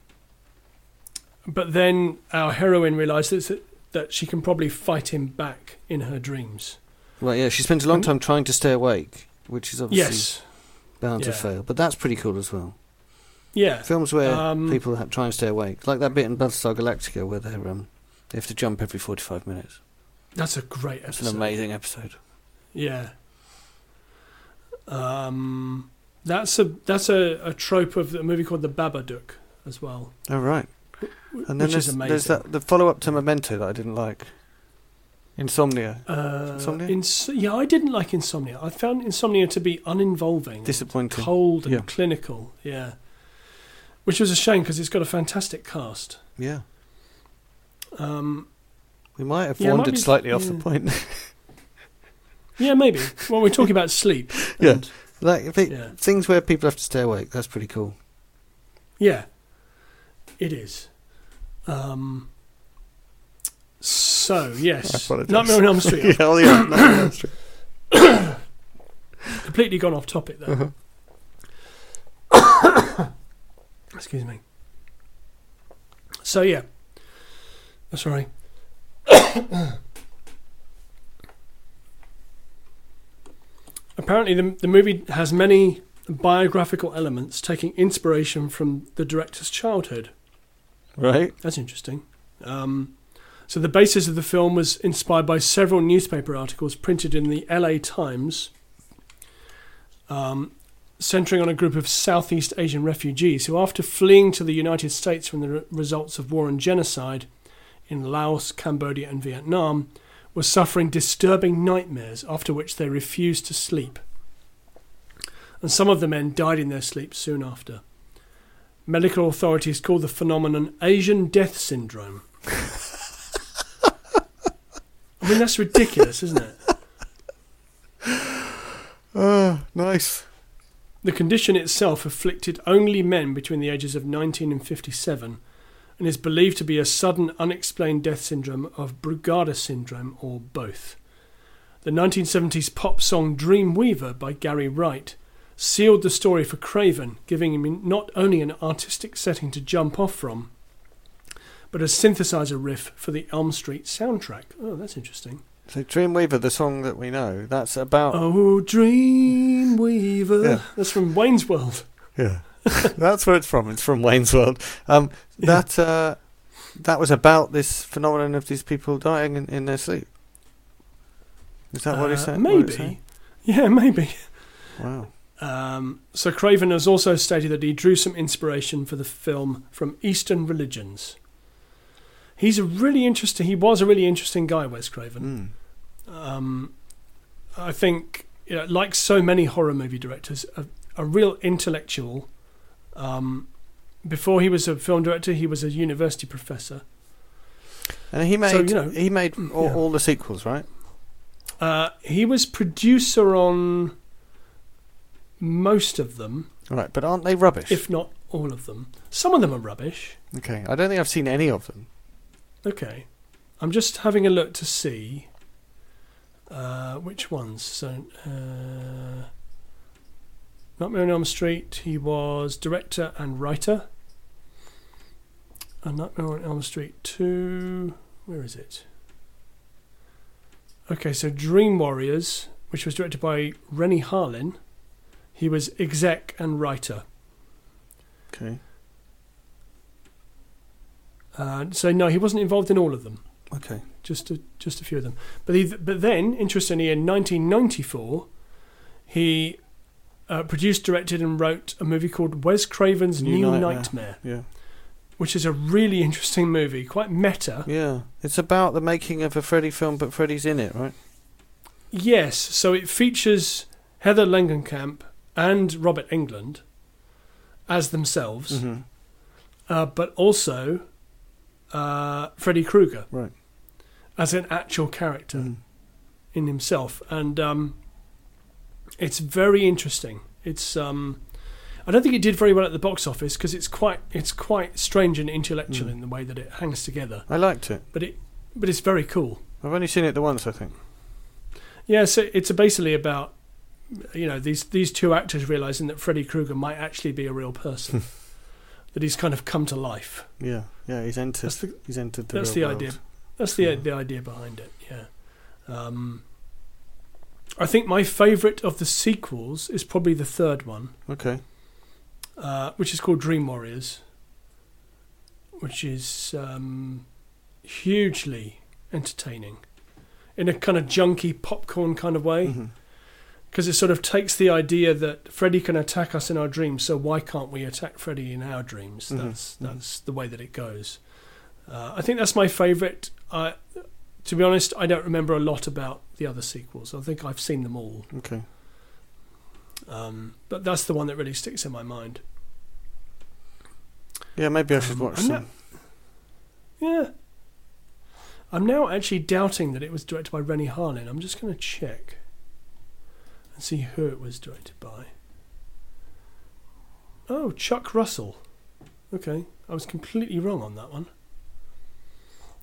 but then our heroine realizes that, that she can probably fight him back in her dreams. Right, yeah, she spends a long time trying to stay awake, which is obviously Yes. bound to fail. But that's pretty cool as well. Yeah. Films where Um, people ha- try and stay awake, like that bit in Battlestar Galactica where they um they have to jump every forty-five minutes. That's a great It's episode. an amazing episode. Yeah. Um, that's a that's a, a trope of a movie called The Babadook as well. Oh right. And then which there's, is amazing. there's that the follow-up to Memento that I didn't like. Insomnia, Uh, Insomnia? Ins- yeah, I didn't like Insomnia. I found Insomnia to be uninvolving, disappointing. cold, and Yeah. clinical. Yeah, which was a shame because it's got a fantastic cast. Yeah, Um, we might have Yeah, it might wandered be- slightly off the point. yeah, maybe. Well, we're talking about sleep. Yeah. like it, Yeah. things where people have to stay awake. That's pretty cool. yeah, it is. Um, so yes, apologise. Nightmare on Elm Street. yeah, oh yeah, Nightmare on Elm Street. completely gone off topic there. Uh-huh. Excuse me. So yeah, oh, sorry. Apparently, the, the movie has many biographical elements, taking inspiration from the director's childhood. Right. That's interesting. Um, so the basis of the film was inspired by several newspaper articles printed in the LA Times, um, centering on a group of Southeast Asian refugees who, after fleeing to the United States from the re- results of war and genocide in Laos, Cambodia, and Vietnam, were suffering disturbing nightmares, after which they refused to sleep. And some of the men died in their sleep soon after. Medical authorities call the phenomenon Asian death syndrome. I mean, that's ridiculous, isn't it? Oh, nice. The condition itself afflicted only men between the ages of 19 and 57 and is believed to be a sudden unexplained death syndrome of Brugada syndrome or both. The 1970s pop song Dreamweaver by Gary Wright sealed the story for Craven, giving him not only an artistic setting to jump off from, but a synthesizer riff for the Elm Street soundtrack. Oh, that's interesting. So Dreamweaver, the song that we know, that's about Oh, Dreamweaver. Yeah. That's from Wayne's World. yeah. that's where it's from. It's from Wayne's World. Um, Yeah. that uh, that was about this phenomenon of these people dying in, in their sleep. Is that what Uh, he's saying? what it's saying? Maybe. Yeah, maybe. Wow. Um, so Craven has also stated that he drew some inspiration for the film from Eastern religions. He's a really interesting. He was a really interesting guy, Wes Craven. Mm. Um, I think, you know, like so many horror movie directors, a, a real intellectual. Um, before he was a film director, he was a university professor. And he made So, you know, he made all, yeah. all the sequels, right? Uh, he was producer on most of them, Right, but aren't they rubbish? if not all of them. Some of them are rubbish. okay, I don't think I've seen any of them. Okay. I'm just having a look to see uh, which ones. So, uh, Nightmare on Elm Street, he was director and writer. And Nightmare on Elm Street 2, where is it? Okay, so Dream Warriors, which was directed by Renny Harlin, he was exec and writer. Okay, Uh, so, no, he wasn't involved in all of them. Okay. just a, just a few of them. But he, but then, interestingly, in 1994, he uh, produced, directed, and wrote a movie called Wes Craven's New New, Nightmare. Nightmare. Yeah, which is a really interesting movie, quite meta. yeah. It's about the making of a Freddy film, but Freddy's in it, right? Yes, so it features Heather Langenkamp and Robert Englund as themselves, Mm-hmm. uh, but also uh, Freddy Krueger Right. As an actual character. Mm. in himself, and um, it's very interesting. It's um, I don't think it did very well at the box office because it's quite it's quite strange and intellectual Mm. in the way that it hangs together, I liked it. but it but it's very cool. I've only seen it the once, I think. Yeah, so it's basically about you know these these two actors realizing that Freddy Krueger might actually be a real person. that he's kind of come to life. Yeah, yeah. He's entered. That's the he's entered the. that's the world. idea. That's the the idea behind it. Yeah. Um, I think my favourite of the sequels is probably the third one, Okay. uh, which is called Dream Warriors, which is um, hugely entertaining in a kind of junky popcorn kind of way. Mhm. because it sort of takes the idea that Freddy can attack us in our dreams, so why can't we attack Freddy in our dreams? Mhm, That's mhm. that's the way that it goes. Uh, I think that's my favourite. I, to be honest, I don't remember a lot about the other sequels. I think I've seen them all, Okay. um, but that's the one that really sticks in my mind. Yeah, maybe I should Um, watch I'm some. Yeah. I'm now actually doubting that it was directed by Renny Harlin. I'm just going to check and see who it was directed by. Oh, Chuck Russell. Okay, I was completely wrong on that one.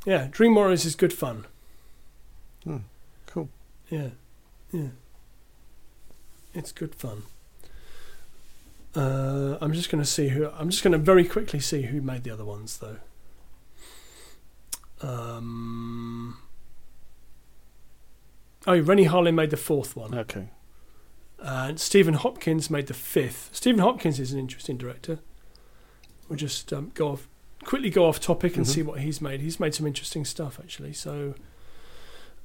Yeah, Dream Warriors is good fun. Hmm, cool. Yeah, yeah. It's good fun. Uh, I'm just going to see who. I'm just going to very quickly see who made the other ones, though. Um, oh, Renny Harlin made the fourth one, Okay. and Stephen Hopkins made the fifth. Stephen Hopkins is an interesting director. We'll just um, go off quickly, go off topic, and Mhm. see what he's made. He's made some interesting stuff actually. So,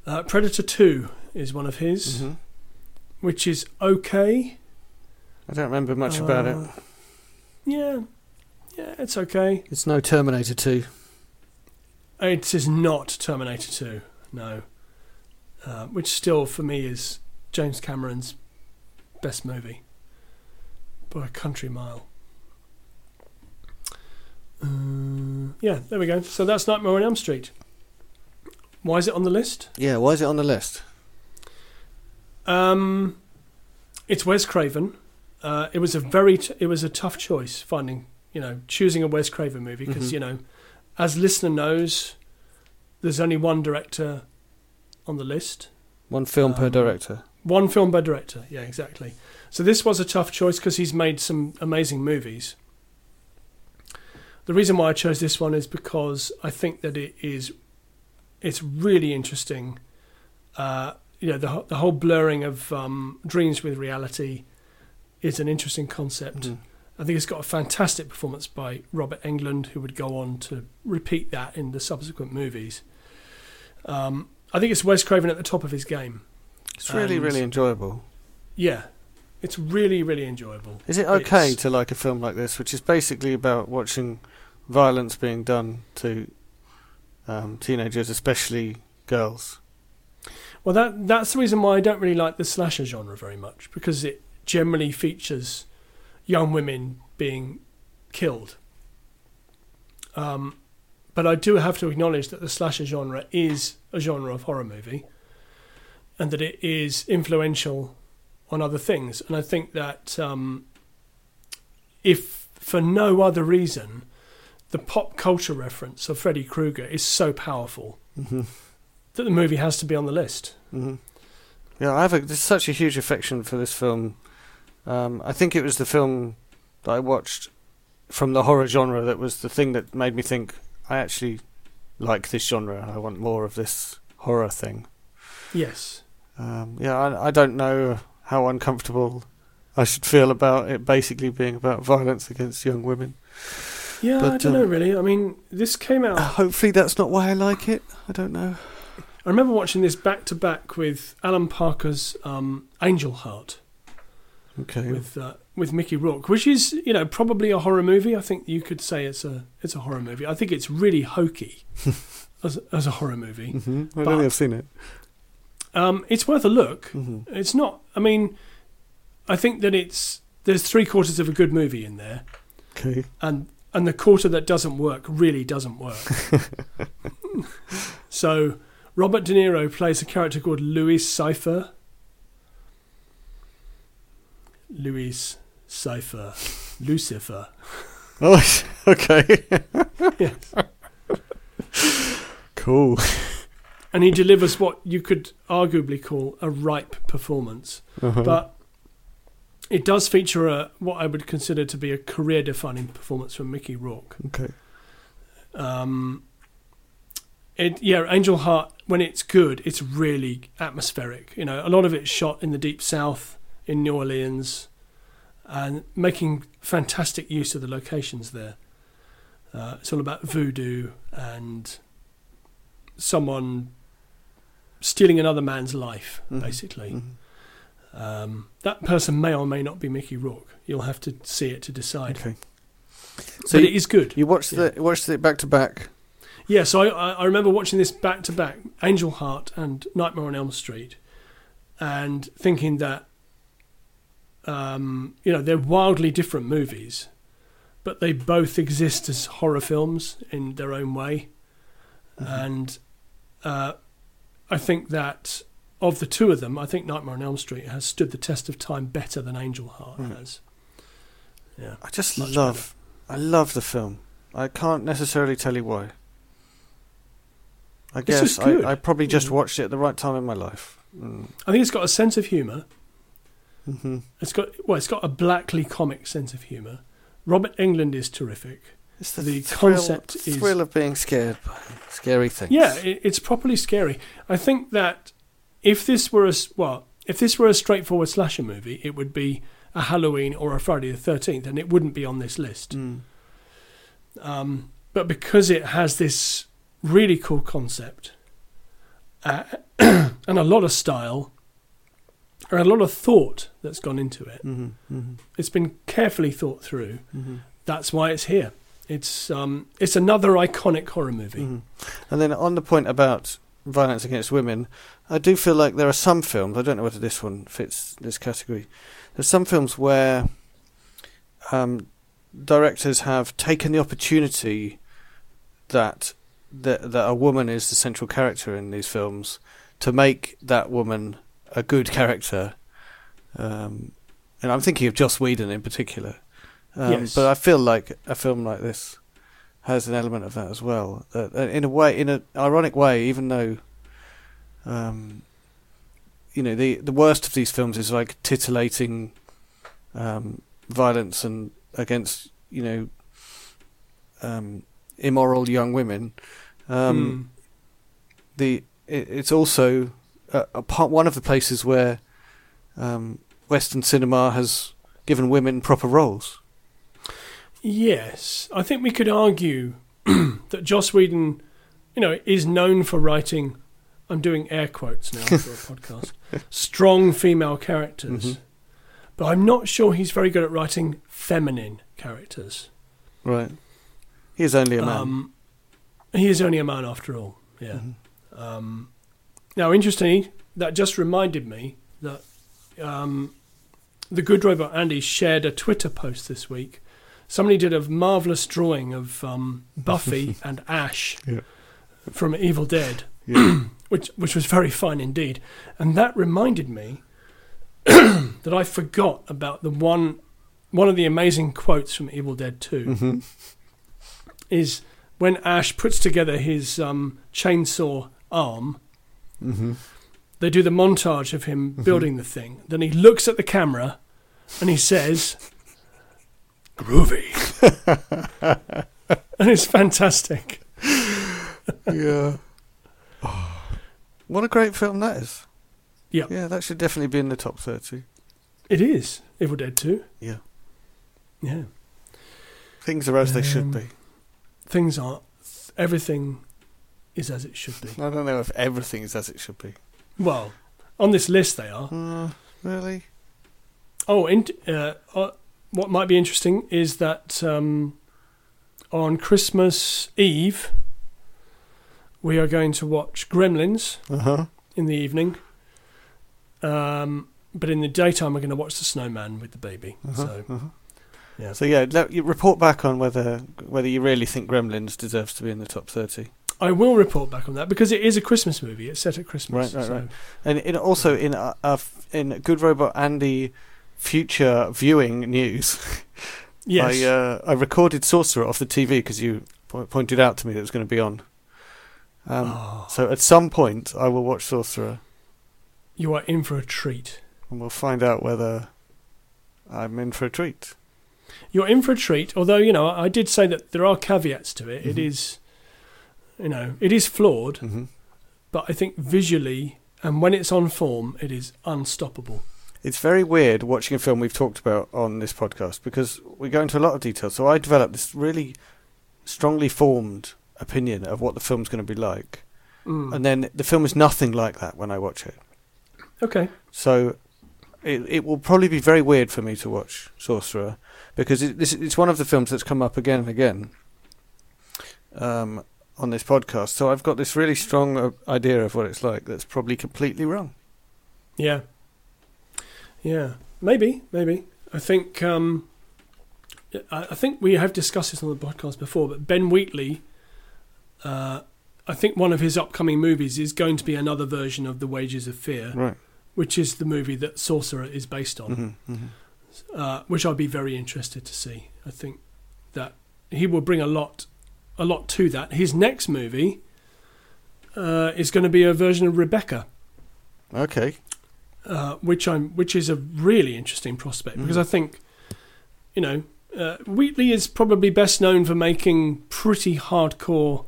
uh, Predator Two is one of his, hmm which is okay. I don't remember much about it. Uh, Yeah, yeah, it's okay. It's no Terminator 2. It is not Terminator 2, no. Uh, which still, for me, is James Cameron's best movie by a country mile. Uh, yeah, there we go. So that's Nightmare on Elm Street. Why is it on the list? Yeah, why is it on the list? Um, it's Wes Craven. Uh, it was a very, t- it was a tough choice finding, you know, choosing a Wes Craven movie because Mhm. you know, as listener knows, there's only one director on the list, One film per Um, director. one film per director. Yeah, exactly. So this was a tough choice because he's made some amazing movies. The reason why I chose this one is because I think that it is, it's really interesting. Uh, you know, the the whole blurring of um, dreams with reality is an interesting concept. Mhm. I think it's got a fantastic performance by Robert Englund, who would go on to repeat that in the subsequent movies. Um, I think it's Wes Craven at the top of his game. It's really, and- really enjoyable. Yeah, it's really, really enjoyable. Is it okay It's- to like a film like this, which is basically about watching violence being done to um, teenagers, especially girls? Well, that that's the reason why I don't really like the slasher genre very much because it generally features young women being killed. Um, but I do have to acknowledge that the slasher genre is a genre of horror movie, and that it is influential on other things. And I think that um, if for no other reason, the pop culture reference of Freddy Krueger is so powerful hmm that the movie has to be on the list. hmm Yeah, I have a, there's such a huge affection for this film. Um, I think it was the film that I watched from the horror genre that was the thing that made me think I actually like this genre. And I want more of this horror thing. Yes. Um, yeah, I, I don't know how uncomfortable I should feel about it basically being about violence against young women. Yeah, I don't know um, really. I mean, this came out. Hopefully, that's not why I like it. I don't know. I remember watching this back to back with Alan Parker's um, Angel Heart Okay. with uh, with Mickey Rourke, which is you know probably a horror movie. I think you could say it's a it's a horror movie. I think it's really hokey as as a horror movie. hmm I But- don't think I've seen it. Um, it's worth a look. hmm It's not. I mean, I think that it's there's three quarters of a good movie in there, Okay. and and the quarter that doesn't work really doesn't work. so Robert De Niro plays a character called Louis Cyphre. Louis Cyphre, Lucifer. Oh, okay. Yes. cool. And he delivers what you could arguably call a ripe performance. Uh-huh. But It does feature a what I would consider to be a career-defining performance from Mickey Rourke. Okay. Um, it yeah, Angel Heart when it's good, it's really atmospheric. You know, a lot of it's shot in the deep south in New Orleans, and making fantastic use of the locations there. Uh, it's all about voodoo and someone stealing another man's life, Mhm. basically. Mhm. Um, that person may or may not be Mickey Rourke. You'll have to see it to decide. Okay. So but you, it is good. you watched the watched it back to back. Yeah, so I, I I remember watching this back to back, Angel Heart and Nightmare on Elm Street, and thinking that, um, you know, they're wildly different movies, but they both exist as horror films in their own way. And uh, I think that of the two of them, I think Nightmare on Elm Street has stood the test of time better than Angel Heart Mm. has. Yeah. I just Much love I love the film. I can't necessarily tell you why. I It's guess I, good. I probably just Mm. watched it at the right time in my life. Mm. I think it's got a sense of humour. hmm It's got well, it's got a blackly comic sense of humour. Robert Englund is terrific. It's the, The thrill, concept is- thrill of being scared by scary things. Yeah, it, it's properly scary. I think that if this were a well, if this were a straightforward slasher movie, it would be a Halloween or a Friday the Thirteenth, and it wouldn't be on this list. Mm. Um, but because it has this really cool concept uh, and a lot of style and a lot of thought that's gone into it, hmm hmm it's been carefully thought through. hmm That's why it's here. It's um, it's another iconic horror movie. hmm And then on the point about violence against women, I do feel like there are some films. I don't know whether this one fits this category. There's some films where um, directors have taken the opportunity that that that a woman is the central character in these films to make that woman a good character. Um, and I'm thinking of Joss Whedon in particular. Um, Yes. But I feel like a film like this has an element of that as well. Uh, in a way, in an ironic way, even though, um, you know, the the worst of these films is like titillating um, violence and against you know um, immoral young women. Um, Mm. the it, it's also uh, a part one of the places where um, Western cinema has given women proper roles. Yes, I think we could argue that Joss Whedon, you know, is known for writing. I'm doing air quotes now for a podcast. Strong female characters, Mhm. but I'm not sure he's very good at writing feminine characters. Right. He is only a man. Um, he is only a man after all. Yeah. Mhm. Um, now, interestingly, that just reminded me that um, the good robot Andy shared a Twitter post this week. Somebody did a marvelous drawing of um, Buffy and Ash Yeah. from Evil Dead, Yeah. which which was very fine indeed. And that reminded me that I forgot about the one one of the amazing quotes from Evil Dead Two hmm is when Ash puts together his um, chainsaw arm. hmm They do the montage of him Mhm. building the thing. Then he looks at the camera and he says, "Groovy," and it's fantastic. yeah. What a great film that is. Yeah. Yeah, that should definitely be in the top 30. It is Evil Dead Two. Yeah. Yeah, Things are as they should Um, be. things are everything is as it should be. I don't know if everything is as it should be. Well, on this list they are. Uh, really? Oh, in, uh, uh, what might be interesting is that um, on Christmas Eve, we are going to watch Gremlins Uh huh. in the evening. Um, but in the daytime, we're going to watch The Snowman with the baby. Uh-huh. So, uh-huh. yeah. So yeah, let, you report back on whether whether you really think Gremlins deserves to be in the top 30. I will report back on that because it is a Christmas movie. It's set at Christmas. Right, right, so- right. And in, also in uh, uh, in Good Robot Andy future viewing news, Yes. I uh, I recorded Sorcerer off the TV because you po- pointed out to me that it was going to be on. Um, Oh, So at some point I will watch Sorcerer you are in for a treat. and we'll find out whether I'm in for a treat. You're in for a treat. Although you know, I did say that there are caveats to it. It Mhm. is, you know, it is flawed, hmm but I think visually and when it's on form, it is unstoppable. It's very weird watching a film we've talked about on this podcast because we go into a lot of detail. So I developed this really strongly formed opinion of what the film's going to be like, Mm. and then the film is nothing like that when I watch it. okay. So it it will probably be very weird for me to watch Sorcerer because it, this it's one of the films that's come up again and again um, on this podcast. So I've got this really strong uh, idea of what it's like that's probably completely wrong. Yeah. Yeah. Maybe. Maybe. I think. Um, I, I think we have discussed this on the podcast before, but Ben Wheatley. Uh, I think one of his upcoming movies is going to be another version of The Wages of Fear, Right. which is the movie that Sorcerer is based on. hmm hmm uh, which I'd be very interested to see. I think that he will bring a lot, a lot to that. His next movie uh, is going to be a version of Rebecca, Okay. Uh, which I'm, which is a really interesting prospect because Mhm. I think, you know, uh, Wheatley is probably best known for making pretty hardcore,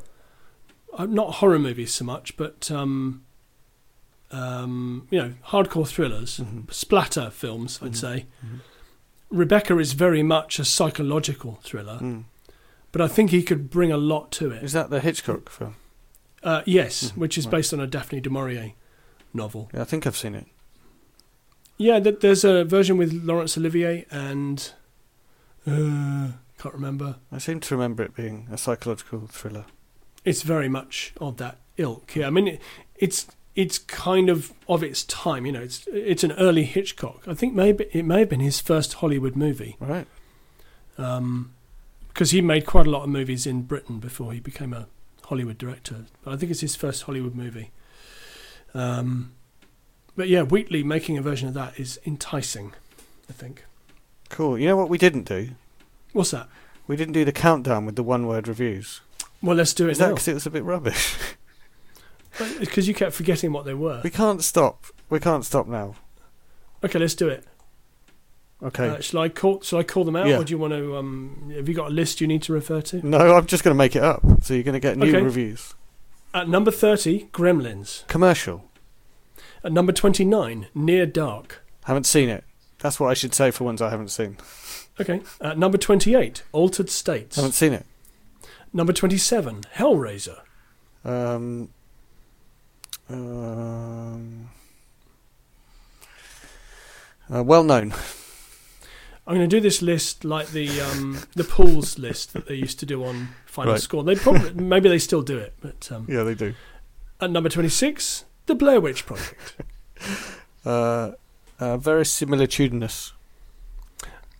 uh, not horror movies so much, but um, um, you know, hardcore thrillers, Mhm. splatter films, I'd Mhm. say. Mhm. Rebecca is very much a psychological thriller, Mm. but I think he could bring a lot to it. Is that the Hitchcock film? Uh, yes, Mhm, which is right. based on a Daphne du Maurier novel. Yeah, I think I've seen it. Yeah, th- there's a version with Laurence Olivier and uh, can't remember. I seem to remember it being a psychological thriller. It's very much of that ilk. Yeah, I mean, it, it's it's kind of of its time. You know, it's it's an early Hitchcock. I think maybe it may have been his first Hollywood movie. Right. um, because he made quite a lot of movies in Britain before he became a Hollywood director. But I think it's his first Hollywood movie. Um, but yeah, Wheatley making a version of that is enticing. I think. Cool. You know what we didn't do? What's that? We didn't do the countdown with the one-word reviews. Well, let's do it Is that now. because it was a bit rubbish? Because you kept forgetting what they were. we can't stop. We can't stop now. Okay, let's do it. Okay. Uh, shall I call? Shall I call them out, Yeah. or do you want to? Um, have you got a list you need to refer to? no, I'm just going to make it up. So you're going to get new Okay. reviews. At number thirty, Gremlins. Commercial. At number twenty-nine, Near Dark. Haven't seen it. That's what I should say for ones I haven't seen. Okay. At number twenty-eight, Altered States. Haven't seen it. Number 27, Hellraiser. Um, um, uh, well known. I'm going to do this list like the um, the pools list that they used to do on Final Right. Score. They probably maybe they still do it, but um, Yeah, they do. at number 26, The Blair Witch Project. Uh, uh, very similitudinous.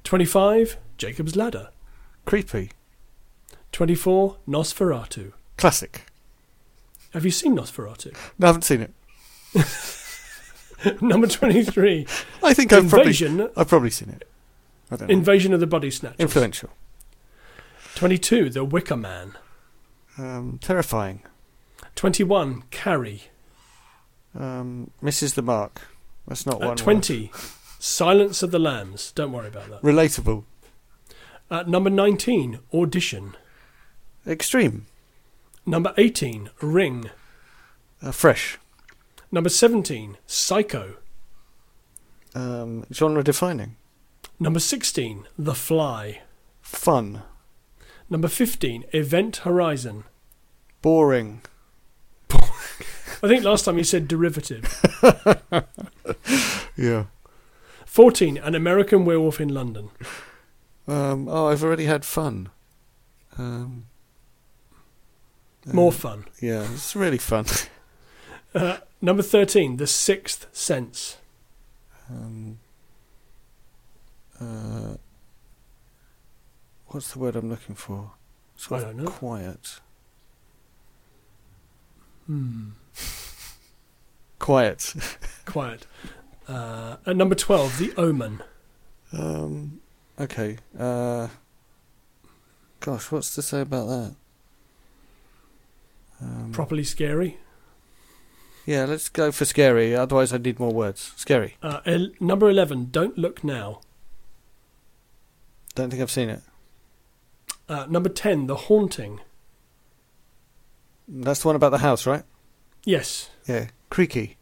25, Jacob's Ladder. Creepy. 24, Nosferatu. Classic. Have you seen Nosferatu? No, I haven't seen it. number 23, I think I've probably, I've probably seen it. I don't know. Invasion of the Body Snatchers. Influential. 22, The Wicker Man. Um, terrifying. 21, Carrie. Um, misses the mark. That's not one. At word. 20, Silence of the Lambs. Don't worry about that. Relatable. At number 19, Audition. Extreme. Number 18, Ring. Uh, fresh. Number 17, Psycho. Um, genre defining. Number 16, The Fly. Fun. Number 15, Event Horizon. Boring. I think last time you said derivative. Yeah. 14, An American Werewolf in London. Um, oh, I've already had fun. Um, More uh, fun. Yeah, it's really fun. Uh, number 13, The Sixth Sense. um, uh, what's the word I'm looking for? Sort I don't know. Quiet. Hmm. Quiet. Quiet. Uh, at number 12, The Omen. um, okay. Uh, gosh, what's to say about that? Um, Properly scary. yeah, let's go for scary. Otherwise, I need more words. Scary. Uh, el- number 11, Don't Look Now. Don't think I've seen it. Uh, number 10, The Haunting. That's the one about the house, right? Yes. Yeah. Creaky.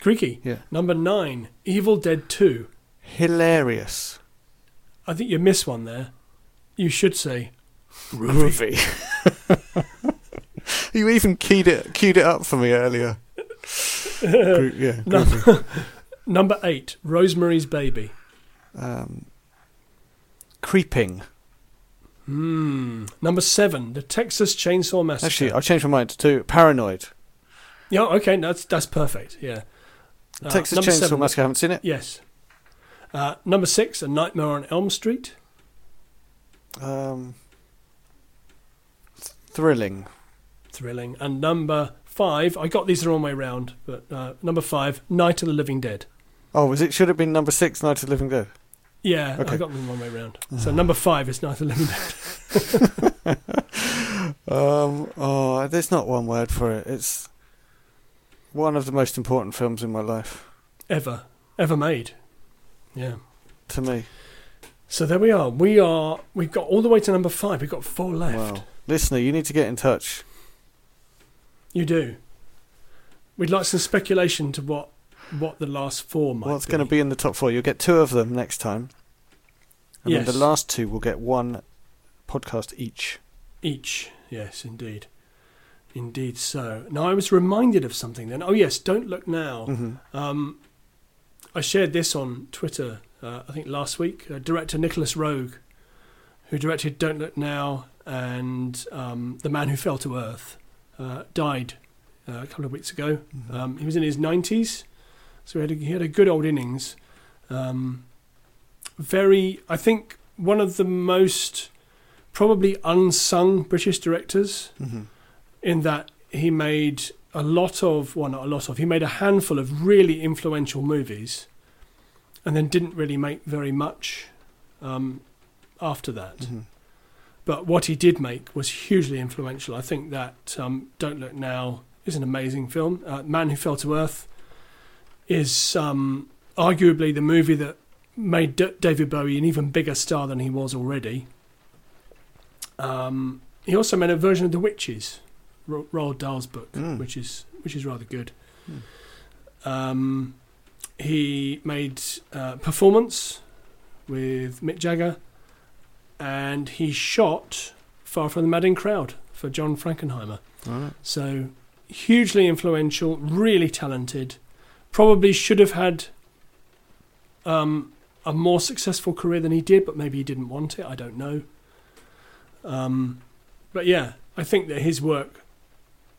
Creaky. Yeah. Number 9, Evil Dead 2. Hilarious. I think you missed one there. You should say. Groovy. you even keyed it queued it up for me earlier. Gro- yeah. Groovy. Number 8, Rosemary's Baby. Um, creeping. Hmm. Number 7, The Texas Chainsaw Massacre. Actually, I've changed my mind to paranoid. Yeah, okay, that's that's perfect. Yeah. Uh, Texas Chainsaw seven- Massacre. I haven't seen it. Yes. Uh, number six, A Nightmare on Elm Street. Um, thrilling. Thrilling. And number five, I got these the wrong way round, but uh, number five, Night of the Living Dead. Oh, was it? Should have been number six, Night of the Living Dead. Yeah, okay. I got them the wrong way round. So number five is Night of the Living Dead. Um, oh, there's not one word for it. It's one of the most important films in my life Ever. Ever made. Yeah. to me. So there we are. We are. We've got all the way to number five. We've got four left. Wow, listener, you need to get in touch. You do. We'd like some speculation to what what the last four might What's be. going to be in the top four? You'll get two of them next time, and Yes. then the last two will get one podcast each. Each, yes, indeed. Indeed so. Now, I was reminded of something then. Oh, yes, Don't Look Now. hmm Um, I shared this on Twitter, uh, I think last week. Uh, director Nicolas Roeg, who directed Don't Look Now and um, The Man Who Fell to Earth, uh, died uh, a couple of weeks ago. Mm-hmm. Um, he was in his 90s, so he had a, he had a good old innings. Um, very, I think, one of the most probably unsung British directors hmm in that he made a lot of, well, not a lot of, he made a handful of really influential movies and then didn't really make very much um, after that. hmm But what he did make was hugely influential. I think that um, Don't Look Now is an amazing film. Uh, Man Who Fell to Earth is um, arguably the movie that made D- David Bowie an even bigger star than he was already. Um, he also made a version of The Witches, Ro- Roald Dahl's book, Mm. which is which is rather good. Hmm. Um, he made uh, Performance with Mick Jagger, and he shot Far from the Madding Crowd for John Frankenheimer. Right. So hugely influential, really talented. Probably should have had um, a more successful career than he did, but maybe he didn't want it. I don't know. Um, but yeah, I think that his work,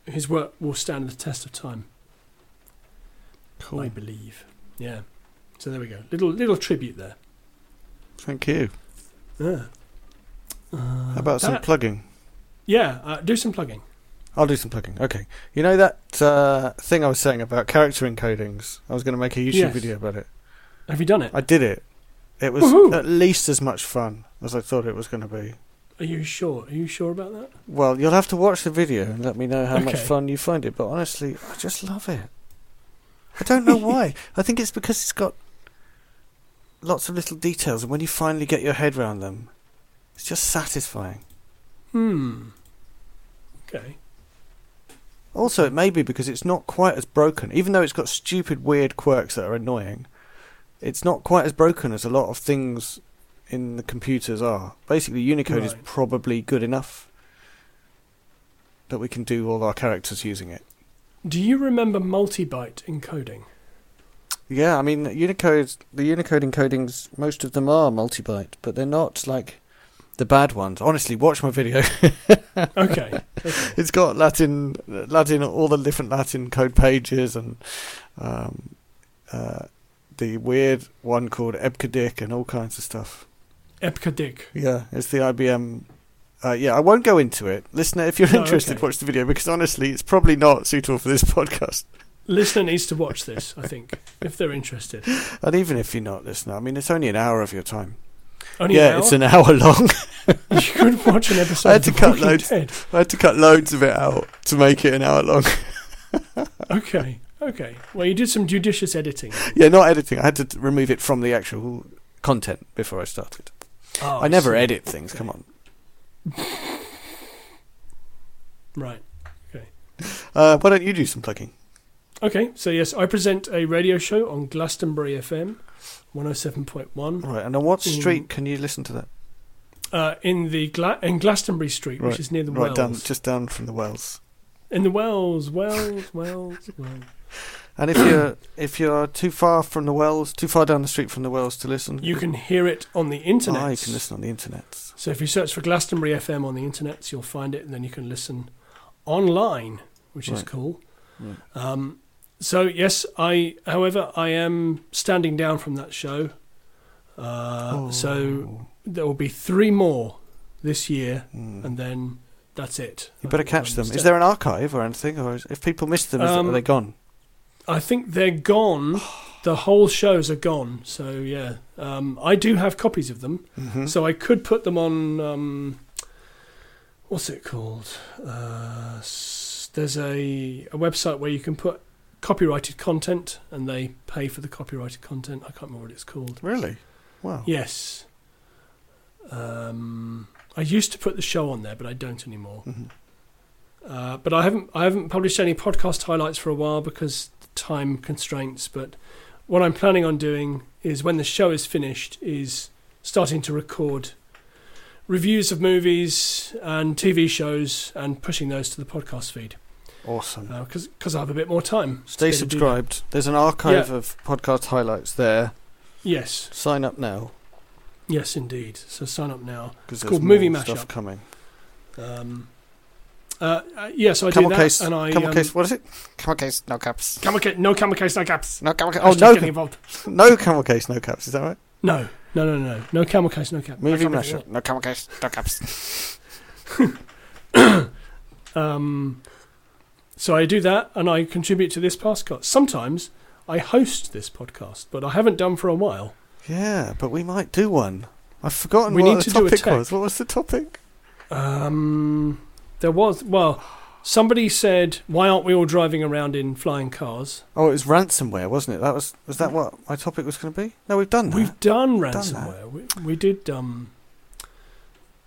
his work will stand the test of time. Cool. I believe. Yeah. So there we go. Little little tribute there. Thank you. Yeah. Uh, How about some plugging? yeah, uh, do some plugging. I'll do some plugging. Okay. You know that uh, thing I was saying about character encodings? I was going to make a YouTube Yes. video about it. Have you done it? I did it. It was Woohoo. at least as much fun as I thought it was going to be. Are you sure? Are you sure about that? Well, you'll have to watch the video and let me know how much fun you find it. But honestly, I just love it. I don't know why. I think it's because it's got lots of little details, and when you finally get your head around them, it's just satisfying. Hmm. Okay. Also, it may be because it's not quite as broken, even though it's got stupid, weird quirks that are annoying. It's not quite as broken as a lot of things in the computers are. Basically, Unicode is probably good enough that we can do all our characters using it. Do you remember multi-byte encoding? Yeah, I mean Unicode. The Unicode encodings, most of them are multi-byte, but they're not like the bad ones. Honestly, watch my video. Okay. okay. it's got Latin, Latin, all the different Latin code pages, and um, uh, the weird one called EBCDIC and all kinds of stuff. EBCDIC. Yeah, it's the IBM. Uh, yeah, I won't go into it. Listener, if you're No, interested, okay. watch the video because honestly, it's probably not suitable for this podcast. Listener needs to watch this, I think, if they're interested. And even if you're not listener, I mean, it's only an hour of your time. Only yeah, an hour? it's an hour long. you could watch an episode I had to of cut loads. Dead. I had to cut loads of it out to make it an hour long. Okay. Okay. Well, you did some judicious editing. yeah, not editing. I had to remove it from the actual content before I started. Oh, I never see. edit things. Come on. Right. Okay. Uh, why don't you do some plugging? Okay, so yes, I present a radio show on Glastonbury FM 107.1 Right, and on what street can you listen to that? uh, in the Gla- in Glastonbury Street, which is near the Right Wells. down, just down from the Wells. In the Wells, Wells, Wells, Wells. And if you're if you're too far from the Wells, too far down the street from the Wells to listen, You can hear it on the internet. Ah, you can listen on the internet. So if you search for Glastonbury FM on the internet, you'll find it, and then you can listen online, which is cool. Right. Um, so yes, I. However, I am standing down from that show. Uh, So Oh. there will be three more this year, Mm. and then that's it. you better catch them. Is there an archive or anything, or is, if people miss them, is Um, are they gone? I think they're gone. The whole shows are gone. So yeah, um, I do have copies of them. hmm So I could put them on. Um, what's it called? Uh, there's a, a website where you can put copyrighted content, and they pay for the copyrighted content. I can't remember what it's called. really? Wow. Yes. Um, I used to put the show on there, but I don't anymore. Mhm. Uh, but I haven't I haven't published any podcast highlights for a while because time constraints. But what I'm planning on doing is when the show is finished, is starting to record reviews of movies and TV shows and pushing those to the podcast feed Awesome. because I have a bit more time. Stay to do that. subscribed. There's an archive Yeah. of podcast highlights there. Yes, Sign up now yes, indeed. So sign up now. because It's there's called more Movie stuff Mashup. coming. Um, uh, uh, yeah, so I Camel do that, case. and I camel um, case. What is it? Camel case. No caps. Camel case, no camel case, no caps. No camel case. Oh no! getting involved. No camel case. No caps. Is that right? No, no, no, no, no camel case, no caps. Movie. No camel case. No caps. Um, so I do that, and I contribute to this podcast. Sometimes I host this podcast, but I haven't done for a while. Yeah, but we might do one. I've forgotten We what need the to do a topic tech. was. What was the topic? Um, there was well, somebody said, "Why aren't we all driving around in flying cars?" Oh, it was ransomware, wasn't it? That was was that what my topic was going to be? No, we've done that. We've done done ransomware. we, we did. Um,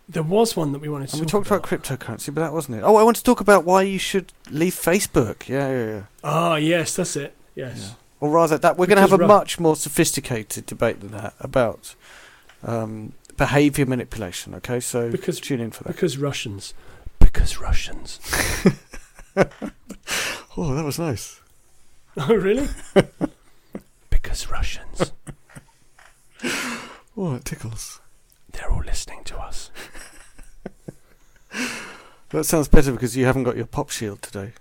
there was one that we wanted to and we talk talked about cryptocurrency, but that wasn't it. Oh, I want to talk about why you should leave Facebook. Yeah, yeah, yeah. Ah, yes, that's it. Yes. Yeah. Or rather, that we're going to have a Ru- much more sophisticated debate than that about um, behaviour manipulation. Okay, so Because- tune in for that. Because Russians. Because Russians. Oh, that was nice. Oh, really? because Russians. Oh, it tickles. They're all listening to us. That sounds better because you haven't got your pop shield today.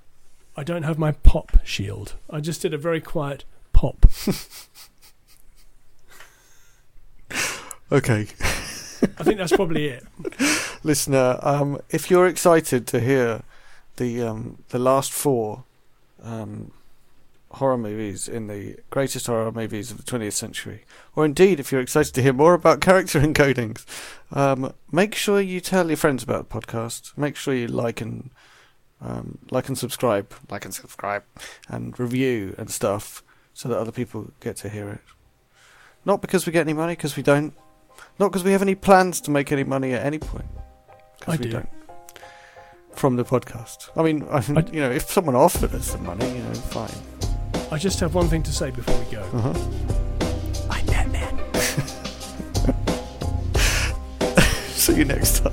I don't have my pop shield. I just did a very quiet pop. Okay. I think that's probably it. listener, um, if you're excited to hear the um, the last four um, horror movies in the greatest horror movies of the 20th century, or indeed if you're excited to hear more about character encodings, um, make sure you tell your friends about the podcast. Make sure you like and um, like and subscribe, like and subscribe, and review and stuff, so that other people get to hear it. Not because we get any money, because we don't. Not because we have any plans to make any money at any point. I we do. don't. From the podcast. I mean, I, I- you know, if someone offered us some money, you know, fine. I just have one thing to say before we go. Uh-huh. I'm Batman. See you next time.